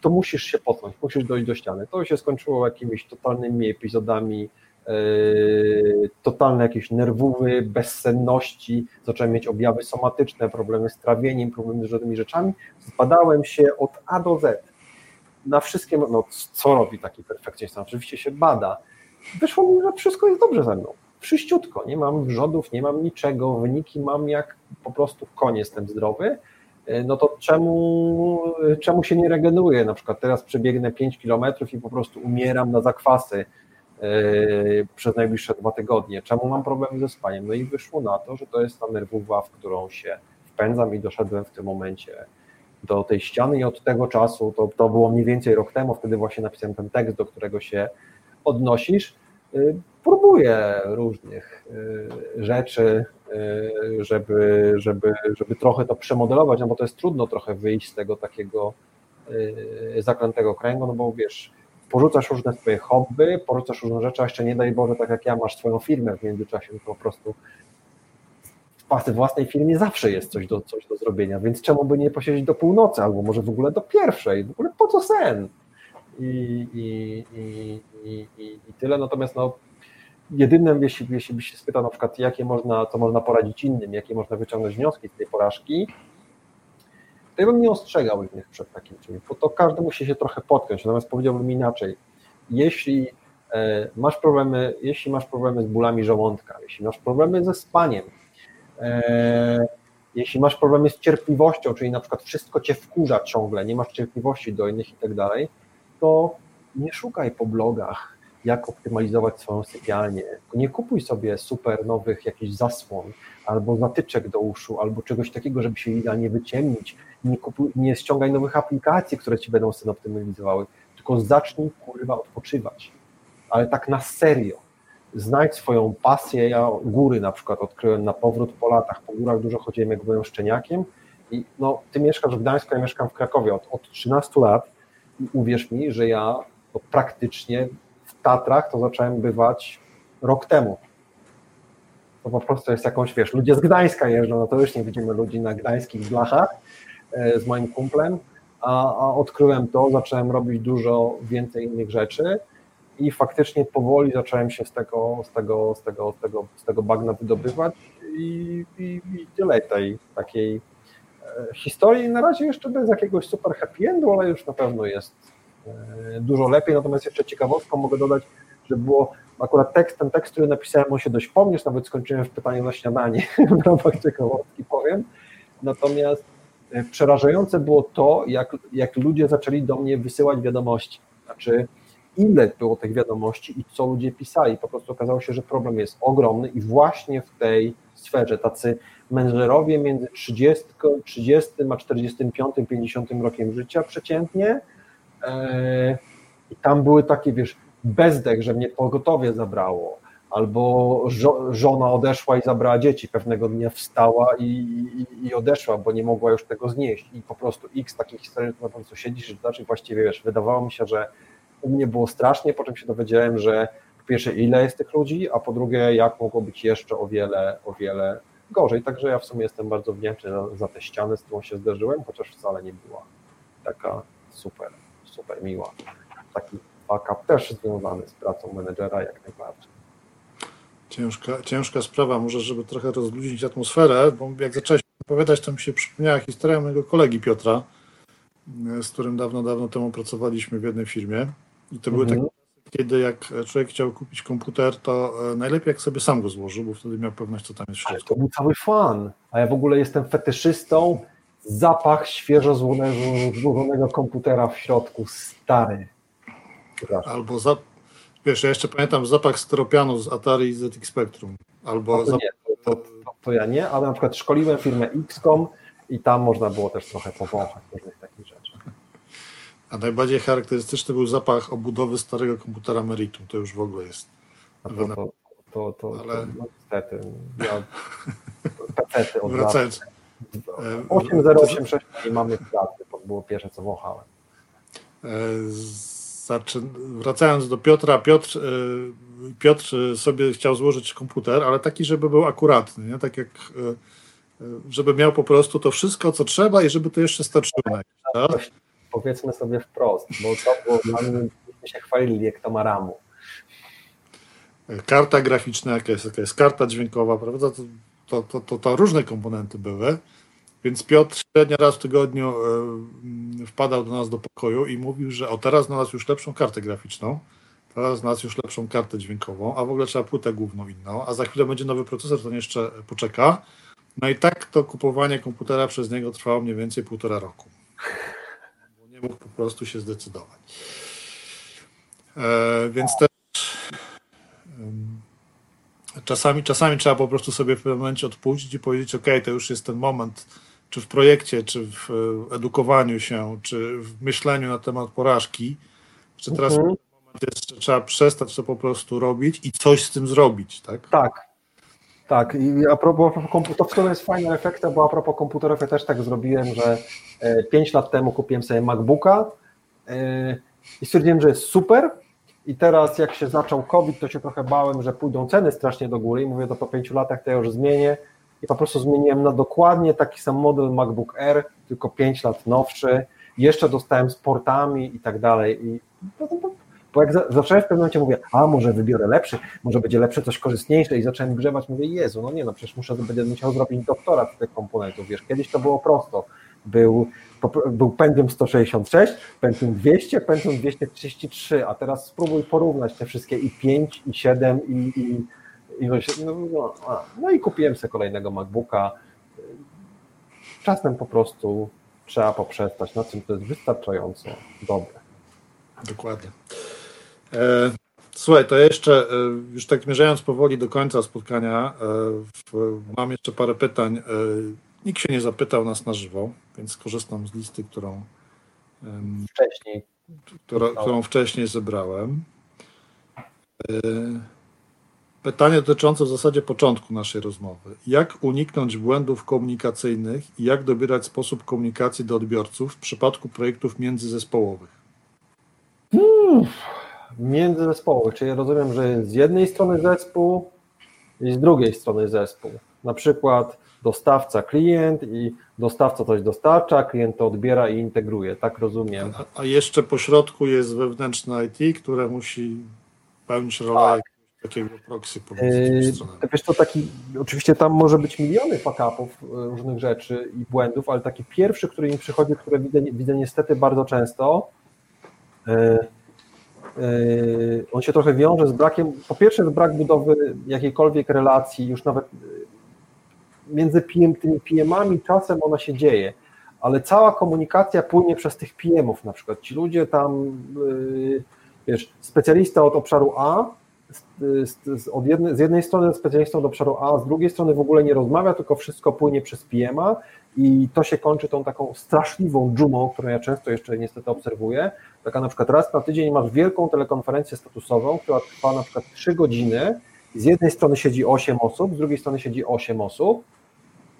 to musisz się potknąć, musisz dojść do ściany. To się skończyło jakimiś totalnymi epizodami totalne jakieś nerwowy, bezsenności, zacząłem mieć objawy somatyczne, problemy z trawieniem, problemy z różnymi rzeczami. Zbadałem się od A do Z. Na wszystkie, no co robi taki perfekcjonista? Oczywiście się bada. Wyszło mi, że wszystko jest dobrze ze mną. Wszyściutko, nie mam wrzodów, nie mam niczego, wyniki mam jak po prostu koń, jestem zdrowy. Yy, no to czemu, czemu się nie regeneruję? Na przykład teraz przebiegnę 5 kilometrów i po prostu umieram na zakwasy, Yy, przez najbliższe dwa tygodnie. Czemu mam problemy ze spaniem? No i wyszło na to, że to jest ta nerwowa, w którą się wpędzam i doszedłem w tym momencie do tej ściany i od tego czasu, to, to było mniej więcej rok temu, wtedy właśnie napisałem ten tekst, do którego się odnosisz, yy, próbuję różnych yy, rzeczy, żeby, żeby, żeby trochę to przemodelować, no bo to jest trudno trochę wyjść z tego takiego zaklętego kręgu, no bo wiesz, porzucasz różne swoje hobby, porzucasz różne rzeczy, a jeszcze nie daj Boże, tak jak ja, masz swoją firmę w międzyczasie, to po prostu w własnej firmie zawsze jest coś do, coś do zrobienia, więc czemu by nie posiedzieć do północy, albo może w ogóle do pierwszej, w ogóle po co sen? I, i, i, i, i tyle, natomiast no, jedynym, jeśli, jeśli byś się spytał na przykład, jakie można, co można poradzić innym, jakie można wyciągnąć wnioski z tej porażki, to ja bym nie ostrzegał innych przed takim czymś, bo to każdy musi się trochę potknąć, natomiast powiedziałbym inaczej, jeśli e, masz problemy, jeśli masz problemy z bólami żołądka, jeśli masz problemy ze spaniem, e, jeśli masz problemy z cierpliwością, czyli na przykład wszystko cię wkurza ciągle, nie masz cierpliwości do innych i tak dalej, to nie szukaj po blogach, jak optymalizować swoją sypialnię. Nie kupuj sobie super nowych jakichś zasłon, albo zatyczek do uszu, albo czegoś takiego, żeby się idealnie wyciemnić. Nie, kupuj, nie ściągaj nowych aplikacji, które ci będą sen optymalizowały, tylko zacznij kurwa odpoczywać. Ale tak na serio. Znajdź swoją pasję. Ja góry na przykład odkryłem na powrót po latach. Po górach dużo chodziłem, jak byłem szczeniakiem. I no, ty mieszkasz w Gdańsku, ja mieszkam w Krakowie od, od 13 lat. I uwierz mi, że ja praktycznie w Tatrach to zacząłem bywać rok temu to po prostu jest jakąś, wiesz, ludzie z Gdańska jeżdżą, no to już nie widzimy ludzi na gdańskich blachach e, z moim kumplem, a, a odkryłem to, zacząłem robić dużo więcej innych rzeczy i faktycznie powoli zacząłem się z tego, z tego, z tego, z tego, z tego bagna wydobywać i, i, i tyle tej takiej e, historii. Na razie jeszcze bez jakiegoś super happy endu, ale już na pewno jest e, dużo lepiej. Natomiast jeszcze ciekawostką mogę dodać, że było akurat tekst, ten tekst, który napisałem, on się dość pomniesz, nawet skończyłem w pytaniu na śniadanie w ramach ciekawostki, powiem. Natomiast e, przerażające było to, jak, jak ludzie zaczęli do mnie wysyłać wiadomości. Znaczy, ile było tych wiadomości i co ludzie pisali. Po prostu okazało się, że problem jest ogromny i właśnie w tej sferze tacy menedżerowie między 30, 30 a 45, 50 rokiem życia przeciętnie e, i tam były takie, wiesz, bezdech, że mnie pogotowie zabrało, albo żo żona odeszła i zabrała dzieci, pewnego dnia wstała i, i, i, odeszła, bo nie mogła już tego znieść. I po prostu x takich historii, na co siedzisz i znaczy właściwie, wiesz, wydawało mi się, że u mnie było strasznie, po czym się dowiedziałem, że po pierwsze ile jest tych ludzi, a po drugie jak mogło być jeszcze o wiele, o wiele gorzej, także ja w sumie jestem bardzo wdzięczny za, za tę ścianę, z którą się zderzyłem, chociaż wcale nie była taka super, super miła. Taki fuck up też związany z pracą menedżera jak najbardziej. Ciężka, ciężka sprawa, może żeby trochę rozluźnić atmosferę, bo jak zacząłeś opowiadać, to mi się przypomniała historia mojego kolegi Piotra, z którym dawno, dawno temu pracowaliśmy w jednej firmie i to były takie mhm. kiedy jak człowiek chciał kupić komputer, to e, najlepiej jak sobie sam go złożył, bo wtedy miał pewność, co tam jest w środku. to był cały fan, a ja w ogóle jestem fetyszystą, zapach świeżo złożonego komputera w środku, stary. Albo za, wiesz, ja jeszcze pamiętam zapach styropianu z Atari ZX Spectrum. Albo no to, nie, to, to, to, ja nie, ale na przykład szkoliłem firmę XCOM i tam można było też trochę powąchać różnych takich rzeczy. A najbardziej charakterystyczny był zapach obudowy starego komputera Meritum. To już w ogóle jest. A to, to, to, to, ale... no, niestety. Ja, pecety od Wracając. 8086 i mamy pracy, to było pierwsze co wąchałem. E, wracając do Piotra, Piotr, e, Piotr sobie chciał złożyć komputer, ale taki, żeby był akuratny, nie? tak jak e, żeby miał po prostu to wszystko, co trzeba i żeby to jeszcze starczyło. Tak? Powiedzmy sobie wprost, bo to było dla mnie, się chwalili, jak to ma ramu. Karta graficzna, jaka jest, jaka jest karta dźwiękowa, prawda? To, to, to, to, to różne komponenty były. Więc Piotr średnio raz w tygodniu e, wpadał do nas do pokoju i mówił, że o teraz znalazł już lepszą kartę graficzną, teraz znalazł już lepszą kartę dźwiękową, a w ogóle trzeba płytę główną inną, a za chwilę będzie nowy procesor, to jeszcze poczeka. No i tak to kupowanie komputera przez niego trwało mniej więcej półtora roku. Bo nie mógł po prostu się zdecydować. E, więc też czasami, czasami trzeba po prostu sobie w pewnym momencie odpuścić i powiedzieć, ok, to już jest ten moment, czy w projekcie, czy w e, edukowaniu się, czy w myśleniu na temat porażki, że teraz mhm. moment jest, że trzeba przestać to po prostu robić i coś z tym zrobić, tak? Tak. Tak, i a propos, to w sumie jest fajny efekt, bo a propos komputerów ja też tak zrobiłem, że 5 e, lat temu kupiłem sobie MacBooka e, i stwierdziłem, że jest super, i teraz jak się zaczął COVID, to się trochę bałem, że pójdą ceny strasznie do góry i mówię, to po pięciu latach to ja już zmienię i po prostu zmieniłem na dokładnie taki sam model MacBook Air, tylko 5 lat nowszy. Jeszcze dostałem z portami i tak dalej. I bo jak zacząłem w pewnym momencie mówię, a może wybiorę lepszy, może będzie lepsze, coś korzystniejsze i zacząłem grzewać, mówię, Jezu, no nie no, przecież muszę, będę musiał zrobić doktorat tych komponentów, wiesz, kiedyś to było prosto, był, był Pentium 166, Pentium 200, Pentium 233, a teraz spróbuj porównać te wszystkie i 5, i 7, i, i, i no, no, no i kupiłem sobie kolejnego MacBooka. Czasem po prostu trzeba poprzestać na tym, to jest wystarczająco dobre. Dokładnie. E, słuchaj, to jeszcze, e, już tak zmierzając powoli do końca spotkania, e, mam jeszcze parę pytań. Nikt się nie zapytał nas na żywo, więc korzystam z listy, którą wcześniej, która, którą wcześniej zebrałem. Pytanie dotyczące w zasadzie początku naszej rozmowy. Jak uniknąć błędów komunikacyjnych i jak dobierać sposób komunikacji do odbiorców w przypadku projektów międzyzespołowych? Hmm międzyzespołowych, czyli rozumiem, że z jednej strony zespół i z drugiej strony zespół. Na przykład dostawca klient i dostawca coś dostarcza, klient to odbiera i integruje, tak rozumiem. A, a jeszcze po środku jest wewnętrzne IT, które musi pełnić rolę tak. Takiego proxy yy, Wiesz, to taki, oczywiście tam może być miliony fakapów, e, różnych rzeczy i błędów, ale taki pierwszy, który mi przychodzi, który widzę, widzę niestety bardzo często, yy, Yy, on się trochę wiąże z brakiem, po pierwsze z brak budowy jakiejkolwiek relacji, już nawet między PM, tymi PM-ami czasem ona się dzieje, ale cała komunikacja płynie przez tych PM-ów na przykład. Ci ludzie tam wiesz, specjalista od obszaru A z, z, od jednej, z jednej strony specjalistą od obszaru A, z drugiej strony w ogóle nie rozmawia, tylko wszystko płynie przez PMA i to się kończy tą taką straszliwą dżumą, którą ja często jeszcze niestety obserwuję. Taka na przykład raz na tydzień masz wielką telekonferencję statusową, która trwa na przykład 3 godziny. Z jednej strony siedzi 8 osób, z drugiej strony siedzi 8 osób.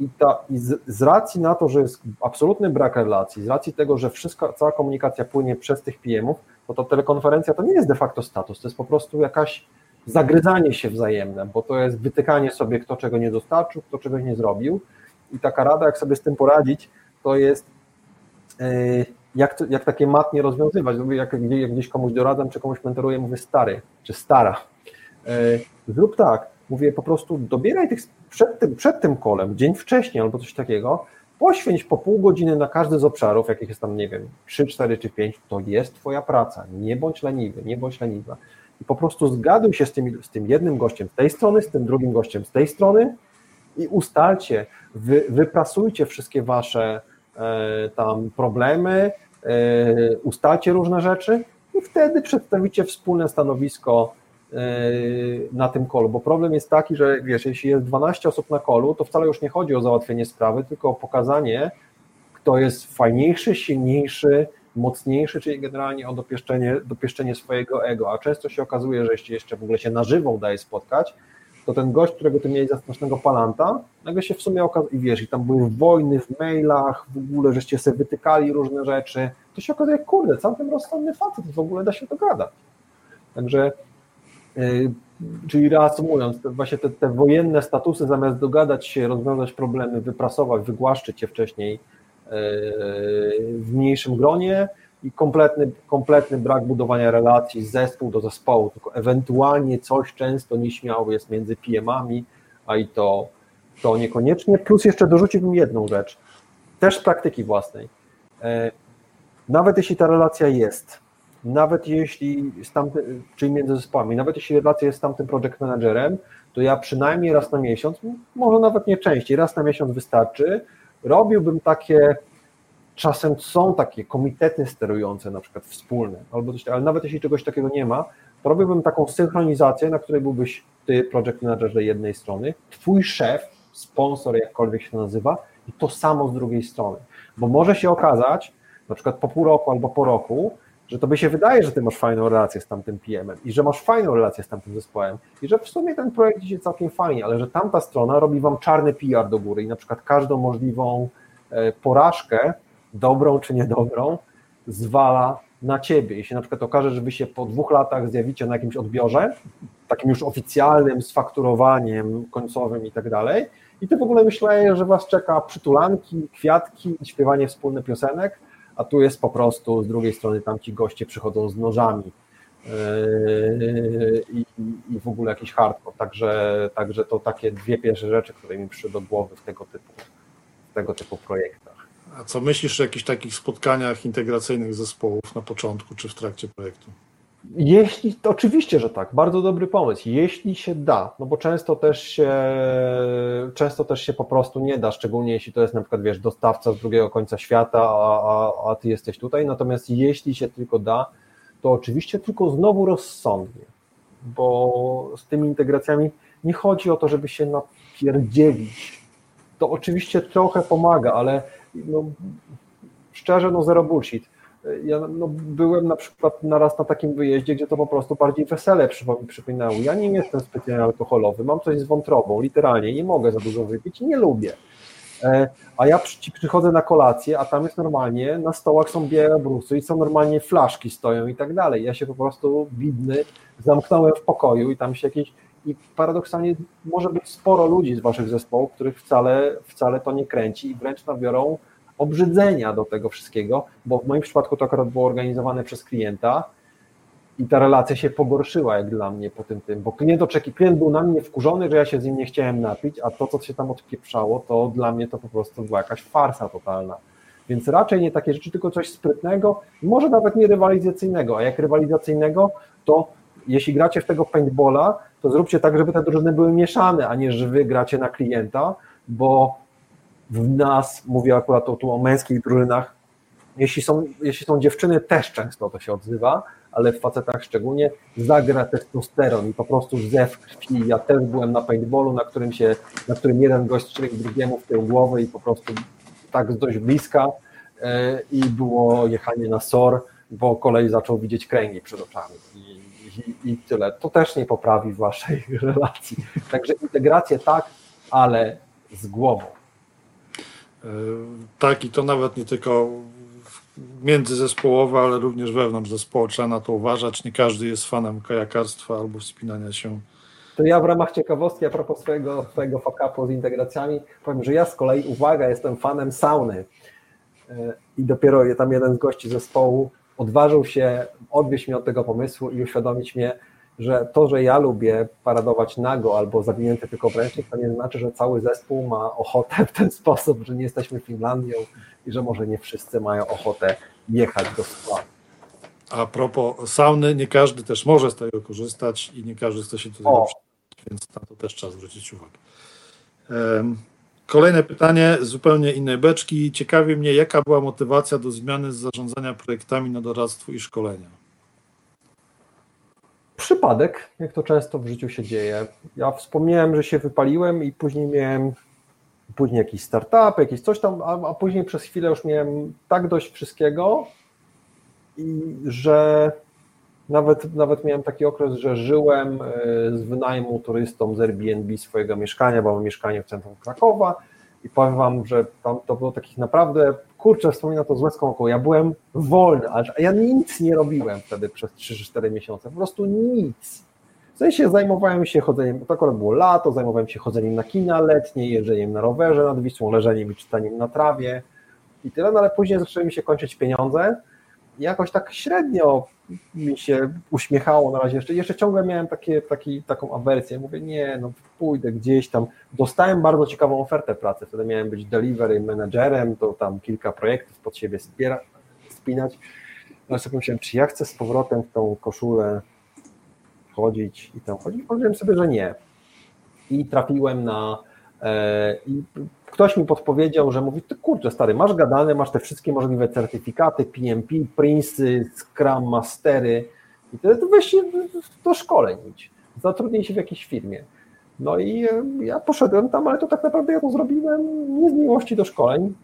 I, ta, i z, z, racji na to, że jest absolutny brak relacji, z racji tego, że wszystko, cała komunikacja płynie przez tych PM-ów, to ta telekonferencja to nie jest de facto status, to jest po prostu jakaś zagryzanie się wzajemne, bo to jest wytykanie sobie, kto czego nie dostarczył, kto czegoś nie zrobił. I taka rada, jak sobie z tym poradzić, to jest e, jak, jak takie matnie rozwiązywać. Jak, jak gdzieś komuś doradzam, czy komuś mentoruję, mówię stary, czy stara. E, zrób tak, mówię po prostu dobieraj tych przed tym, przed tym kolem, dzień wcześniej albo coś takiego, poświęć po pół godziny na każdy z obszarów, jakich jest tam, nie wiem, 3, 4 czy 5, to jest Twoja praca. Nie bądź leniwy, nie bądź leniwa. I po prostu zgaduj się z tym, z tym jednym gościem z tej strony, z tym drugim gościem z tej strony i ustalcie, wy, wyprasujcie wszystkie Wasze e, tam problemy, e, ustalcie różne rzeczy i wtedy przedstawicie wspólne stanowisko e, na tym kolu, bo problem jest taki, że wiesz, jeśli jest 12 osób na kolu, to wcale już nie chodzi o załatwienie sprawy, tylko o pokazanie, kto jest fajniejszy, silniejszy, mocniejszy, czyli generalnie o dopieszczenie, dopieszczenie swojego ego, a często się okazuje, że jeśli jeszcze w ogóle się na żywo udaje spotkać, to ten gość, którego ty miałeś za strasznego palanta, nagle się w sumie okazuje, i wiesz, i tam były wojny w mailach, w ogóle, żeście sobie wytykali różne rzeczy, to się okazuje, kurde, całkiem rozsądny facet, w ogóle da się dogadać. Także, yy, czyli reasumując, te, właśnie te, te wojenne statusy, zamiast dogadać się, rozwiązać problemy, wyprasować, wygłaszczyć je wcześniej w mniejszym gronie, i kompletny, kompletny brak budowania relacji z zespół do zespołu, tylko ewentualnie coś często nieśmiało jest między PM-ami, a i to, to niekoniecznie. Plus jeszcze dorzuciłbym jedną rzecz, też z praktyki własnej. E, nawet jeśli ta relacja jest, nawet jeśli z tamtym, czyli między zespołami, nawet jeśli relacja jest z tamtym project managerem, to ja przynajmniej raz na miesiąc, może nawet nie częściej, raz na miesiąc wystarczy, robiłbym takie Czasem są takie komitety sterujące, na przykład wspólne, albo coś, ale nawet jeśli czegoś takiego nie ma, to robiłbym taką synchronizację, na której byłbyś ty, project manager z jednej strony, twój szef, sponsor, jakkolwiek się nazywa, i to samo z drugiej strony. Bo może się okazać, na przykład po pół roku albo po roku, że to by się wydaje, że ty masz fajną relację z tamtym PM-em i że masz fajną relację z tamtym zespołem i że w sumie ten projekt idzie całkiem fajnie, ale że tamta strona robi wam czarny PR do góry i na przykład każdą możliwą e, porażkę dobrą czy niedobrą, zwala na ciebie. Jeśli na przykład okaże, że wy się po dwóch latach zjawicie na jakimś odbiorze, takim już oficjalnym, z fakturowaniem końcowym i tak dalej, i ty w ogóle myślałeś, że was czeka przytulanki, kwiatki, śpiewanie wspólnych piosenek, a tu jest po prostu z drugiej strony tam ci goście przychodzą z nożami yy, i, i w ogóle jakiś hardcore. Także, także to takie dwie pierwsze rzeczy, które mi przyszły do głowy w tego typu, w tego typu projektach. A co myślisz o jakichś takich spotkaniach integracyjnych zespołów na początku czy w trakcie projektu? Jeśli, to oczywiście, że tak, bardzo dobry pomysł, jeśli się da, no bo często też się, często też się po prostu nie da, szczególnie jeśli to jest na przykład, wiesz, dostawca z drugiego końca świata, a, a, a ty jesteś tutaj, natomiast jeśli się tylko da, to oczywiście tylko znowu rozsądnie, bo z tymi integracjami nie chodzi o to, żeby się napierdzielić, to oczywiście trochę pomaga, ale no, szczerze, no zero bullshit. Ja no, byłem na przykład naraz na takim wyjeździe, gdzie to po prostu bardziej wesele przypominało. Ja nie jestem specjalnie alkoholowy, mam coś z wątrobą, literalnie, nie mogę za dużo wypić i nie lubię. E, a ja przychodzę na kolację, a tam jest normalnie, na stołach są białe brusy i są normalnie flaszki stoją i tak dalej. Ja się po prostu widny zamknąłem w pokoju i tam się jakieś i paradoksalnie może być sporo ludzi z waszych zespołów, których wcale, wcale to nie kręci i wręcz nabiorą obrzydzenia do tego wszystkiego, bo w moim przypadku to akurat było organizowane przez klienta i ta relacja się pogorszyła jak dla mnie po tym tym, bo klient oczeki, klient był na mnie wkurzony, że ja się z nim nie chciałem napić, a to, co się tam odpieprzało, to dla mnie to po prostu była jakaś farsa totalna. Więc raczej nie takie rzeczy, tylko coś sprytnego, może nawet nie rywalizacyjnego, a jak rywalizacyjnego, to jeśli gracie w tego paintballa, to zróbcie tak, żeby te drużyny były mieszane, a nie, że wy gracie na klienta, bo w nas, mówię akurat tu o męskich drużynach, jeśli są, jeśli są dziewczyny, też często to się odzywa, ale w facetach szczególnie, zagra testosteron i po prostu zew krwi. Ja też byłem na paintballu, na którym się, na którym jeden gość strzelił drugiemu w tył głowy i po prostu tak z dość bliska e, i było jechanie na SOR, bo kolej zaczął widzieć kręgi przed oczami i, i, i tyle. To też nie poprawi waszej relacji. Także integrację tak, ale z głową. E, tak, i to nawet nie tylko międzyzespołowe, ale również wewnątrz zespołu trzeba na to uważać. Nie każdy jest fanem kajakarstwa albo wspinania się. To ja w ramach ciekawostki a propos swojego, swojego fuck z integracjami powiem, że ja z kolei, uwaga, jestem fanem sauny e, i dopiero tam jeden z gości zespołu odważył się odwieźć mnie od tego pomysłu i uświadomić mnie, że to, że ja lubię paradować nago albo zawinięty tylko ręcznik, to nie znaczy, że cały zespół ma ochotę w ten sposób, że nie jesteśmy Finlandią i że może nie wszyscy mają ochotę jechać do składu. A propos sauny, nie każdy też może z tego korzystać i nie każdy chce się do tego więc na to też trzeba zwrócić uwagę. Kolejne pytanie, zupełnie innej beczki. Ciekawi mnie, jaka była motywacja do zmiany z zarządzania projektami na doradztwo i szkolenia? Przypadek, jak to często w życiu się dzieje. Ja wspomniałem, że się wypaliłem i później miałem później jakiś startup, jakieś coś tam, a, a później przez chwilę już miałem tak dość wszystkiego, i że nawet, nawet miałem taki okres, że żyłem e, z wynajmu turystom z Airbnb swojego mieszkania, bo mam mieszkanie w centrum Krakowa i powiem Wam, że tam to było takich naprawdę, kurczę, wspomina to z łezką około, ja byłem wolny, ale ja nic nie robiłem wtedy przez 3-4 miesiące, po prostu nic. W sensie zajmowałem się chodzeniem, to akurat było lato, zajmowałem się chodzeniem na kina letnie, jeżdżeniem na rowerze nad Wisłą, leżeniem i czytaniem na trawie i tyle, no ale później zaczęły mi się kończyć pieniądze. I jakoś tak średnio mi się uśmiechało na razie. Jeszcze, jeszcze ciągle miałem takie, taki, taką awersję, mówię nie, no pójdę gdzieś tam, dostałem bardzo ciekawą ofertę pracy, wtedy miałem być delivery managerem, to tam kilka projektów pod siebie spiera, spinać, no sobie myślałem, czy ja chcę z powrotem w tą koszulę chodzić i tam chodzić, powiedziałem sobie, że nie. I trafiłem na e, i ktoś mi podpowiedział, że mówi, ty kurczę stary, masz gadane, masz te wszystkie możliwe certyfikaty, PMP, Prince'y, Scrum Mastery i to, to weź się do szkoleń idź, zatrudnij się w jakiejś firmie. No i e, ja poszedłem tam, ale to tak naprawdę ja to zrobiłem nie z miłości do szkoleń,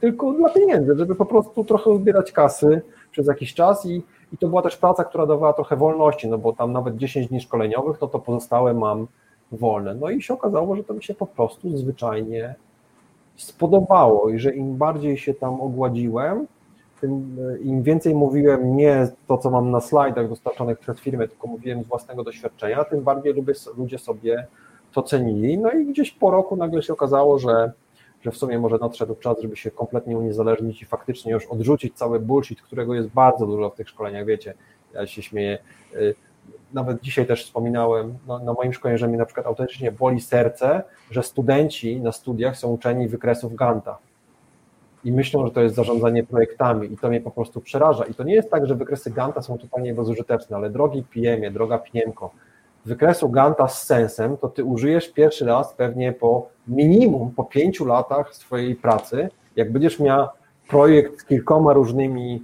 tylko dla pieniędzy, żeby po prostu trochę zbierać kasy przez jakiś czas i, i to była też praca, która dawała trochę wolności, no bo tam nawet 10 dni szkoleniowych, no to pozostałe mam wolne. No i się okazało, że to mi się po prostu zwyczajnie spodobało i że im bardziej się tam ogładziłem, tym e, im więcej mówiłem nie to, co mam na slajdach dostarczonych przez firmę, tylko mówiłem z własnego doświadczenia, tym bardziej ludzie sobie to cenili. No i gdzieś po roku nagle się okazało, że, że w sumie może nadszedł czas, żeby się kompletnie uniezależnić i faktycznie już odrzucić cały bullshit, którego jest bardzo dużo w tych szkoleniach, wiecie, ja się śmieję, e, nawet dzisiaj też wspominałem na, na moim szkoleniu, że mi na przykład autentycznie boli serce, że studenci na studiach są uczeni wykresów Ganta. I myślą, że to jest zarządzanie projektami i to mnie po prostu przeraża. I to nie jest tak, że wykresy Ganta są totalnie bezużyteczne, ale drogi PM-ie, droga PM-ko, wykresu Ganta z sensem, to ty użyjesz pierwszy raz pewnie po minimum po pięciu latach swojej pracy, jak będziesz miał projekt z kilkoma różnymi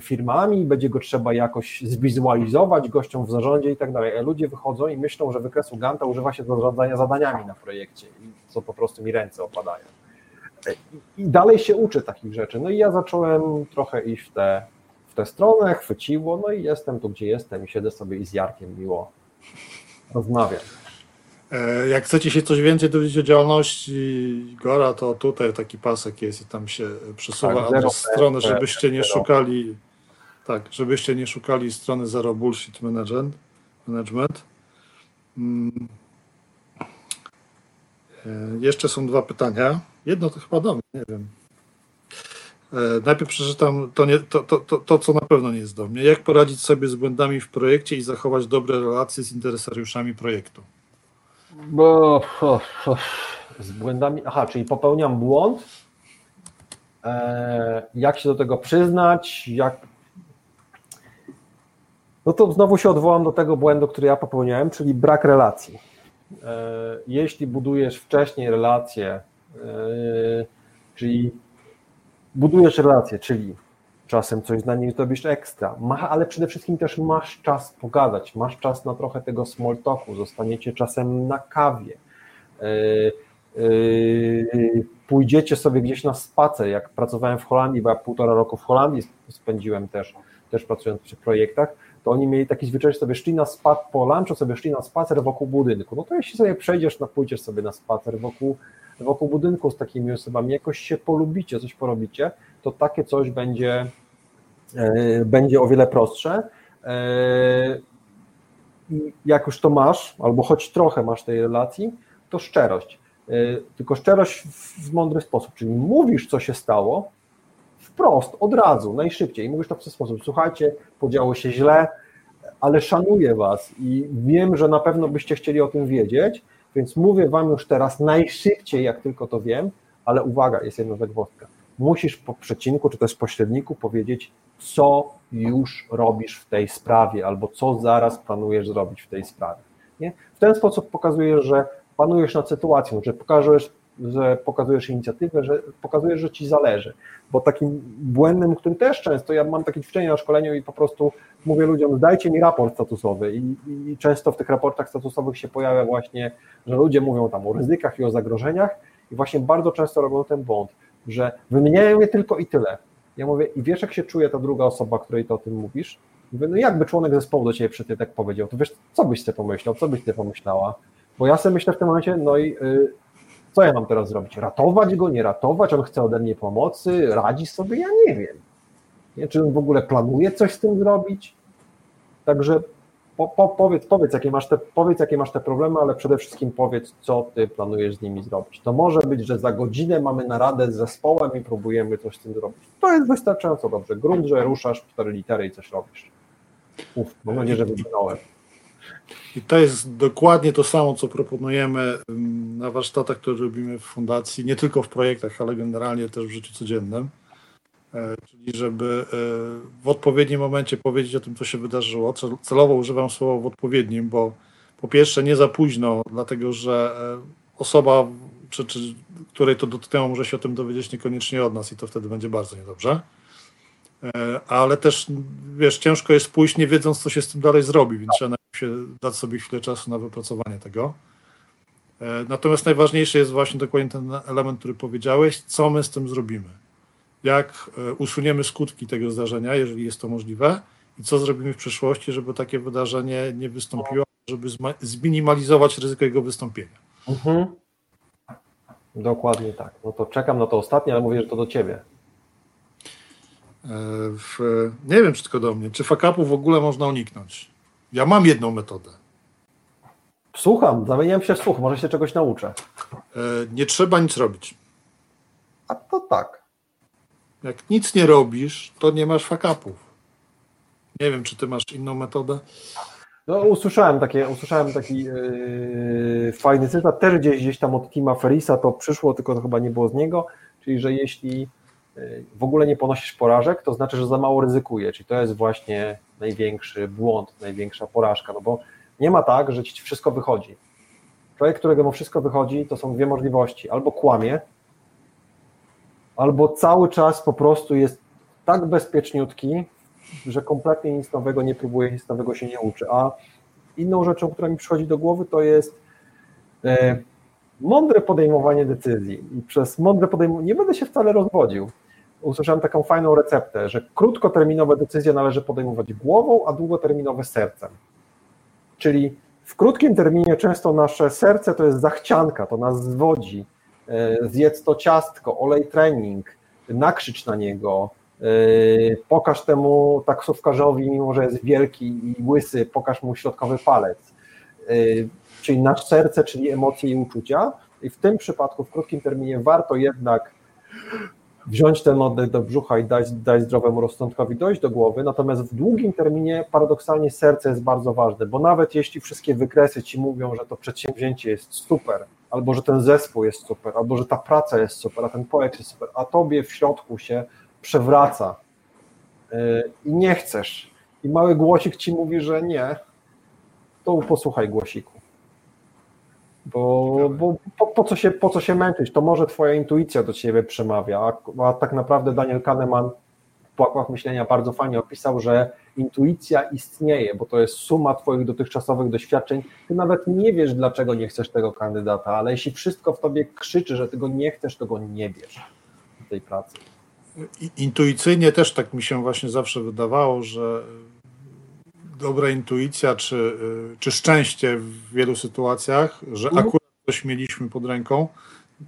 firmami, będzie go trzeba jakoś zwizualizować gościom w zarządzie i tak dalej. Ludzie wychodzą i myślą, że wykresu Ganta używa się do zarządzania zadaniami na projekcie co po prostu mi ręce opadają. E, I dalej się uczę takich rzeczy. No i ja zacząłem trochę iść w tę w tę stronę, chwyciło, no i jestem tu, gdzie jestem i siedzę sobie i z Jarkiem miło rozmawiam. E, jak chcecie się coś więcej dowiedzieć o działalności Gora, to tutaj taki pasek jest i tam się przesuwa tak, adres strony, żebyście nie szukali tak, żebyście nie szukali strony Zero Bullshit Management. management. Hmm. Jeszcze są dwa pytania. Jedno to chyba do mnie, nie wiem. E, najpierw przeczytam to, nie, to, to, to, to, co na pewno nie jest do mnie. Jak poradzić sobie z błędami w projekcie i zachować dobre relacje z interesariuszami projektu? Bo z błędami. Aha, czyli popełniam błąd. E, jak się do tego przyznać? Jak. No to znowu się odwołam do tego błędu, który ja popełniałem, czyli brak relacji. E, jeśli budujesz wcześniej relacje, e, czyli budujesz relacje, czyli czasem coś dla niej zrobisz ekstra, Ma, ale przede wszystkim też masz czas pogadać, masz czas na trochę tego small talku, zostaniecie czasem na kawie, yy, yy, pójdziecie sobie gdzieś na spacer, jak pracowałem w Holandii, bo ja półtora roku w Holandii spędziłem też, też pracując przy projektach, to oni mieli taki zwyczaj, że sobie szli na spacer, po lunchu sobie szli na spacer wokół budynku, no to jeśli sobie przejdziesz, no pójdziesz sobie na spacer wokół, wokół budynku z takimi osobami, jakoś się polubicie, coś porobicie, to takie coś będzie, e, będzie o wiele prostsze. E, jak już to masz, albo choć trochę masz tej relacji, to szczerość. E, tylko szczerość w mądry sposób, czyli mówisz, co się stało, wprost, od razu, najszybciej. Mówisz to w ten sposób. Słuchajcie, podziało się źle, ale szanuję Was i wiem, że na pewno byście chcieli o tym wiedzieć, więc mówię Wam już teraz najszybciej, jak tylko to wiem, ale uwaga, jest jedna zagwozdka musisz po przecinku czy też pośredniku powiedzieć, co już robisz w tej sprawie, albo co zaraz planujesz zrobić w tej sprawie. Nie? W ten sposób pokazujesz, że panujesz nad sytuacją, że pokazujesz, że pokazujesz inicjatywę, że pokazujesz, że ci zależy. Bo takim błędem, którym też często, ja mam takie ćwiczenie na szkoleniu i po prostu mówię ludziom, dajcie mi raport statusowy i, i często w tych raportach statusowych się pojawia właśnie, że ludzie mówią tam o ryzykach i o zagrożeniach i właśnie bardzo często robią ten błąd że wymieniają je tylko i tyle. Ja mówię, i wiesz, jak się czuje ta druga osoba, której to o tym mówisz? Mówię, no jakby członek zespołu do ciebie przy tak powiedział, to wiesz, co byś ty pomyślał, co byś ty pomyślała? Bo ja sobie myślę w tym momencie, no i y, co ja mam teraz zrobić? Ratować go, nie ratować? On chce ode mnie pomocy, radzi sobie? Ja nie wiem. Nie? Czy on w ogóle planuje coś z tym zrobić? Także po, po, powiedz, powiedz, jakie masz te, powiedz, jakie masz te problemy, ale przede wszystkim powiedz, co ty planujesz z nimi zrobić. To może być, że za godzinę mamy naradę z zespołem i próbujemy coś z tym zrobić. To jest wystarczająco dobrze. Grunt, że ruszasz cztery litery i coś robisz. Uf, mam nadzieję, że wybrnąłem. I to jest dokładnie to samo, co proponujemy na warsztatach, które robimy w fundacji, nie tylko w projektach, ale generalnie też w życiu codziennym. E, czyli żeby e, w odpowiednim momencie powiedzieć o tym, co się wydarzyło. Celowo używam słowa w odpowiednim, bo po pierwsze nie za późno, dlatego że e, osoba, czy, czy, której to dotknęło, może się o tym dowiedzieć niekoniecznie od nas i to wtedy będzie bardzo niedobrze. Ale też, wiesz, ciężko jest pójść nie wiedząc, co się z tym dalej zrobi, więc trzeba się dać sobie chwilę czasu na wypracowanie tego. Natomiast najważniejszy jest właśnie dokładnie ten element, który powiedziałeś, co my z tym zrobimy jak e, usuniemy skutki tego zdarzenia, jeżeli jest to możliwe, i co zrobimy w przyszłości, żeby takie wydarzenie nie wystąpiło, żeby zminimalizować ryzyko jego wystąpienia. Mhm. Dokładnie tak. No to czekam na to ostatnie, ale mówię, że to do ciebie. E, w, nie wiem, czy tylko do mnie. Czy fakapu w ogóle można uniknąć? Ja mam jedną metodę. Słucham, zamieniam się w słuch, może się czegoś nauczę. E, nie trzeba nic robić. A to tak. Jak nic nie robisz, to nie masz fakapów. Nie wiem, czy ty masz inną metodę. No, usłyszałem, takie, usłyszałem taki yy, fajny cytat, też gdzieś, gdzieś tam od Tima Ferisa to przyszło, tylko to chyba nie było z niego, czyli że jeśli w ogóle nie ponosisz porażek, to znaczy, że za mało ryzykuje, czyli to jest właśnie największy błąd, największa porażka, no bo nie ma tak, że ci wszystko wychodzi. Człowiek, którego mu wszystko wychodzi, to są dwie możliwości. Albo kłamie, albo cały czas po prostu jest tak bezpieczniutki, że kompletnie nic nowego nie próbuje, nic nowego się nie uczy. A inną rzeczą, która mi przychodzi do głowy, to jest e, mądre podejmowanie decyzji. I przez mądre podejmowanie, nie będę się wcale rozwodził. Usłyszałem taką fajną receptę, że krótkoterminowe decyzje należy podejmować głową, a długoterminowe sercem. Czyli w krótkim terminie często nasze serce to jest zachcianka, to nas zwodzi, E, zjedz to ciastko, olej trening, nakrzycz na niego, e, pokaż temu taksówkarzowi, mimo że jest wielki i łysy, pokaż mu środkowy palec. E, czyli nasz serce, czyli emocje i uczucia. I w tym przypadku, w krótkim terminie, warto jednak wziąć ten oddech do brzucha i dać, dać zdrowemu rozsądkowi dojść do głowy, natomiast w długim terminie paradoksalnie serce jest bardzo ważne, bo nawet jeśli wszystkie wykresy ci mówią, że to przedsięwzięcie jest super, albo że ten zespół jest super, albo że ta praca jest super, a ten projekt jest super, a tobie w środku się przewraca yy, i nie chcesz, i mały głosik ci mówi, że nie, to posłuchaj głosiku. Bo, bo po, po, co się, po co się męczyć? To może twoja intuicja do ciebie przemawia, a, a tak naprawdę Daniel Kahneman Płakłach Myślenia bardzo fajnie opisał, że intuicja istnieje, bo to jest suma Twoich dotychczasowych doświadczeń. Ty nawet nie wiesz, dlaczego nie chcesz tego kandydata, ale jeśli wszystko w Tobie krzyczy, że Ty go nie chcesz, to go nie bierz w tej pracy. Intuicyjnie też tak mi się właśnie zawsze wydawało, że dobra intuicja czy, czy szczęście w wielu sytuacjach, że mhm. akurat coś mieliśmy pod ręką,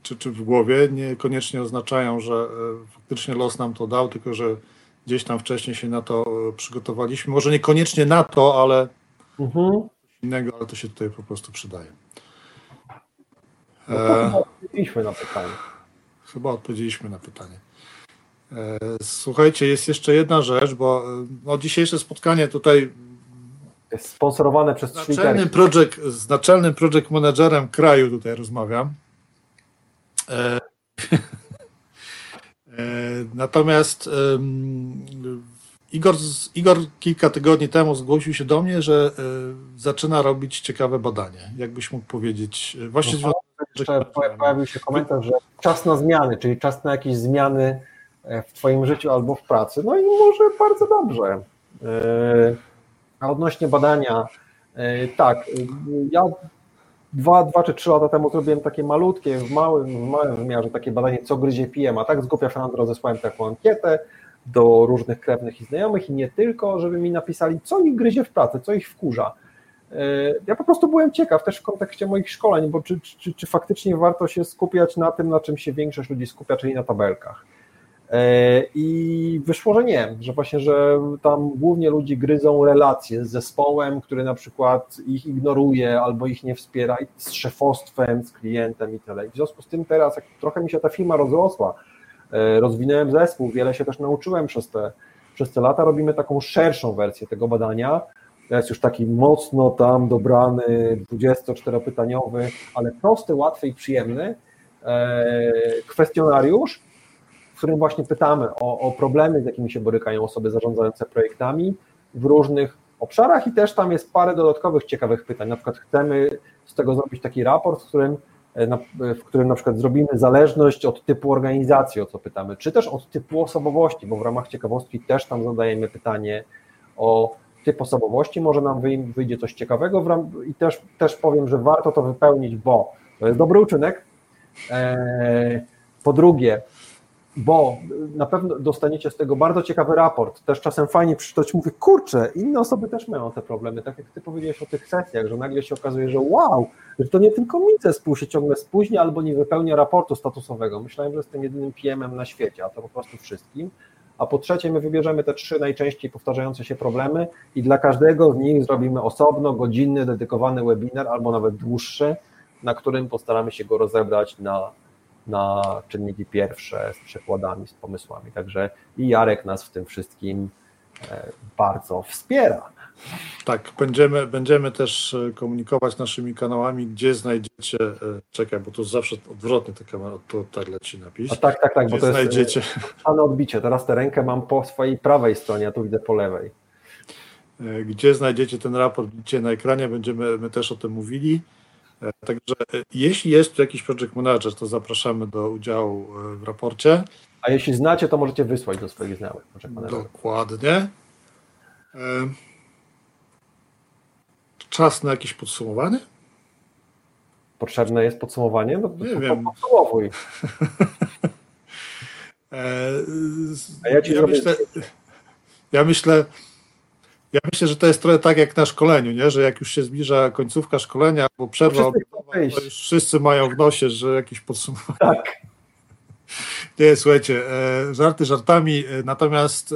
czy, czy w głowie, niekoniecznie oznaczają, że e, faktycznie los nam to dał, tylko że gdzieś tam wcześniej się na to e, przygotowaliśmy. Może niekoniecznie na to, ale mhm. innego, ale to się tutaj po prostu przydaje. No chyba odpowiedzieliśmy na pytanie. Chyba odpowiedzieliśmy na pytanie. Słuchajcie, jest jeszcze jedna rzecz, bo no, dzisiejsze spotkanie tutaj sponsorowane przez z naczelnym project, z naczelnym project managerem kraju tutaj rozmawiam. E, e, natomiast e, Igor, Igor kilka tygodni temu zgłosił się do mnie, że e, zaczyna robić ciekawe badanie. Jakbyś mógł powiedzieć? Właśnie no, jeszcze pojawił się komentarz, że czas na zmiany, czyli czas na jakieś zmiany e, w Twoim życiu albo w pracy. No i może bardzo dobrze. E, a odnośnie badania, tak, ja dwa, dwa czy trzy lata temu zrobiłem takie malutkie, w małym, w małym wymiarze takie badanie, co gryzie PM, a tak z głupia Fernando rozesłałem taką ankietę do różnych krewnych i znajomych i nie tylko, żeby mi napisali, co ich gryzie w pracy, co ich wkurza. E, ja po prostu byłem ciekaw też w kontekście moich szkoleń, bo czy, czy, czy faktycznie warto się skupiać na tym, na czym się większość ludzi skupia, czyli na tabelkach. E, I wyszło, że nie, że właśnie, że tam głównie ludzi gryzą relacje z zespołem, który na przykład ich ignoruje albo ich nie wspiera, z szefostwem, z klientem i tyle. w związku z tym teraz, jak trochę mi się ta firma rozrosła, e, rozwinąłem zespół, wiele się też nauczyłem przez te, przez te lata, robimy taką szerszą wersję tego badania. Jest już taki mocno tam dobrany, 24-pytaniowy, ale prosty, łatwy i przyjemny e, kwestionariusz, w którym właśnie pytamy o, o problemy, z jakimi się borykają osoby zarządzające projektami w różnych obszarach i też tam jest parę dodatkowych ciekawych pytań. Na przykład chcemy z tego zrobić taki raport, w którym, e, w którym na przykład zrobimy zależność od typu organizacji, o co pytamy, czy też od typu osobowości, bo w ramach ciekawostki też tam zadajemy pytanie o typ osobowości, może nam wyjdzie coś ciekawego i też, też powiem, że warto to wypełnić, bo to jest dobry uczynek. E, po drugie, bo na pewno dostaniecie z tego bardzo ciekawy raport. Też czasem fajnie przeczytać, mówię, kurczę, inne osoby też mają te problemy, tak jak ty powiedziałeś o tych sesjach, że nagle się okazuje, że wow, że to nie tylko mi zespół się ciągle spóźnia albo nie wypełnia raportu statusowego. Myślałem, że jestem jedynym PM-em na świecie, a to po prostu wszystkim. A po trzecie, my wybierzemy te trzy najczęściej powtarzające się problemy i dla każdego z nich zrobimy osobno, godzinny, dedykowany webinar albo nawet dłuższy, na którym postaramy się go rozebrać na na czynniki pierwsze z przekładami, z pomysłami. Także i Jarek nas w tym wszystkim e, bardzo wspiera. Tak, będziemy, będziemy też e, komunikować naszymi kanałami, gdzie znajdziecie. E, czekaj, bo to zawsze odwrotnie ta kamera, to tak leci napis. A tak, tak, tak, gdzie bo to znajdziecie... jest znajdziecie... odbicie. Teraz tę rękę mam po swojej prawej stronie, a tu widzę po lewej. Gdzie znajdziecie ten raport, widzicie na ekranie, będziemy my też o tym mówili. E, także e, jeśli jest tu jakiś project manager, to zapraszamy do udziału e, w raporcie. A jeśli znacie, to możecie wysłać do swoich znajomych. Dokładnie. Czas na jakieś podsumowanie? Potrzebne jest podsumowanie? No, nie wiem. Podsumowuj. A ja, ci ja, myślę, ja myślę, ja myślę, że to jest trochę tak jak na szkoleniu, nie? że jak już się zbliża końcówka szkolenia albo przerwa obiadowa, to już wszyscy mają w nosie, że jakieś podsumowanie. Tak. Nie, słuchajcie, e, żarty żartami, e, natomiast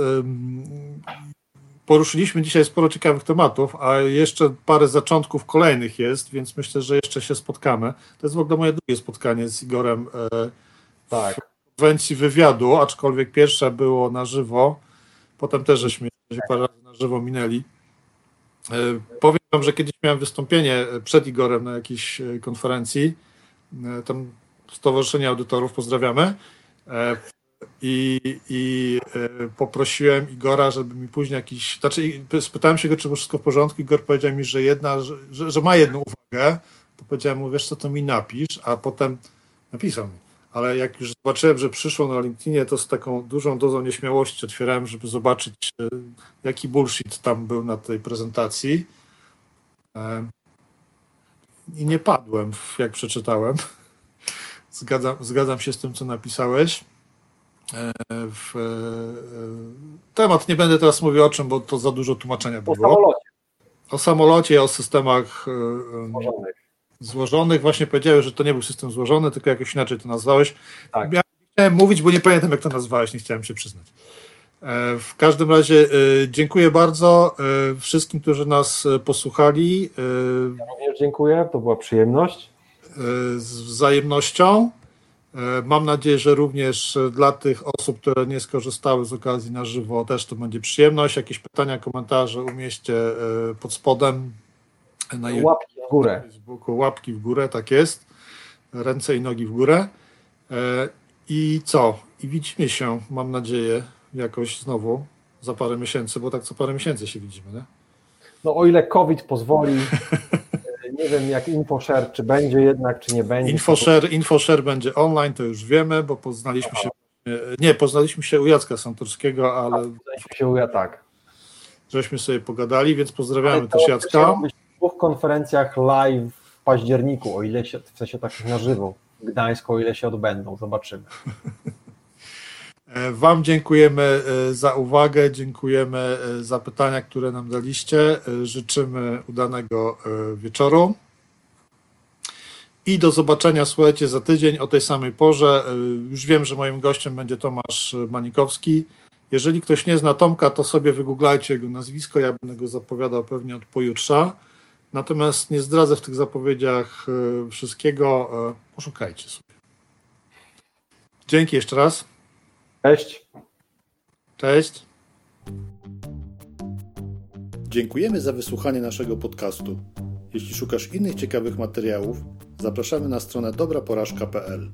poruszyliśmy dzisiaj sporo ciekawych tematów, a jeszcze parę zaczątków kolejnych jest, więc myślę, że jeszcze się spotkamy. To jest w ogóle moje drugie spotkanie z Igorem e, tak. w konwencji wywiadu, aczkolwiek pierwsze było na żywo, potem też żeśmy się parę razy żywo minęli. E, powiem wam, że kiedyś miałem wystąpienie przed Igorem na jakiejś e, konferencji, e, tam Stowarzyszenie Audytorów, pozdrawiamy. I, I, poprosiłem Igora, żeby mi później jakiś. Znaczy, spytałem się go, czy wszystko w porządku. Igor powiedział mi, że jedna, że, że ma jedną uwagę. To powiedziałem mu, wiesz co, to mi napisz, a potem napisał mi ale jak już zobaczyłem, że przyszło na LinkedInie, to z taką dużą dozą nieśmiałości otwierałem, żeby zobaczyć, e, jaki bullshit tam był na tej prezentacji. E, I nie padłem, jak przeczytałem. Zgadzam, zgadzam się z tym, co napisałeś. E, w, temat nie będę teraz mówił o czym, bo to za dużo tłumaczenia było. O samolocie. O samolocie, o systemach. Złożonych. Właśnie powiedziałeś, że to nie był system złożony, tylko jakoś inaczej to nazwałeś. Tak. Ja chciałem mówić, bo nie pamiętam, jak to nazwałeś, nie chciałem się przyznać. E, w każdym razie e, dziękuję bardzo wszystkim, którzy nas posłuchali. Ja również dziękuję, to była przyjemność. Z wzajemnością. E, mam nadzieję, że również dla tych osób, które nie skorzystały z okazji na żywo, też to będzie przyjemność. Jakieś pytania, komentarze umieście e, pod spodem na Łapki w górę. Facebooku. Łapki w górę, tak jest. Ręce i nogi w górę. E, I co? I widzimy się, mam nadzieję, jakoś znowu za parę miesięcy, bo tak co parę miesięcy się widzimy, nie? No o ile COVID pozwoli, nie wiem jak InfoShare, czy będzie jednak, czy nie będzie. InfoShare, InfoShare będzie online, to już wiemy, bo poznaliśmy się, nie, poznaliśmy się u Jacka Santorskiego, ale... Poznaliśmy się u ja, tak. Żeśmy sobie pogadali, więc pozdrawiamy też Jacka. Dwóch konferencjach live w październiku, o ile się, w sensie takich na żywo, w Gdańsku, o ile się odbędą, zobaczymy. E, wam dziękujemy e, za uwagę, dziękujemy e, za pytania, które nam daliście. Życzymy udanego wieczoru. I do zobaczenia, słuchajcie, za tydzień o tej samej porze. Już wiem, że moim gościem będzie Tomasz Manikowski. Jeżeli ktoś nie zna Tomka, to sobie wygooglajcie jego nazwisko. Ja będę go zapowiadał pewnie od pojutrza. Natomiast nie zdradzę w tych zapowiedziach wszystkiego. Poszukajcie sobie. Dzięki jeszcze raz. Cześć. Cześć. Dziękujemy za wysłuchanie naszego podcastu. Jeśli szukasz innych ciekawych materiałów, zapraszamy na stronę dobraporażka.pl.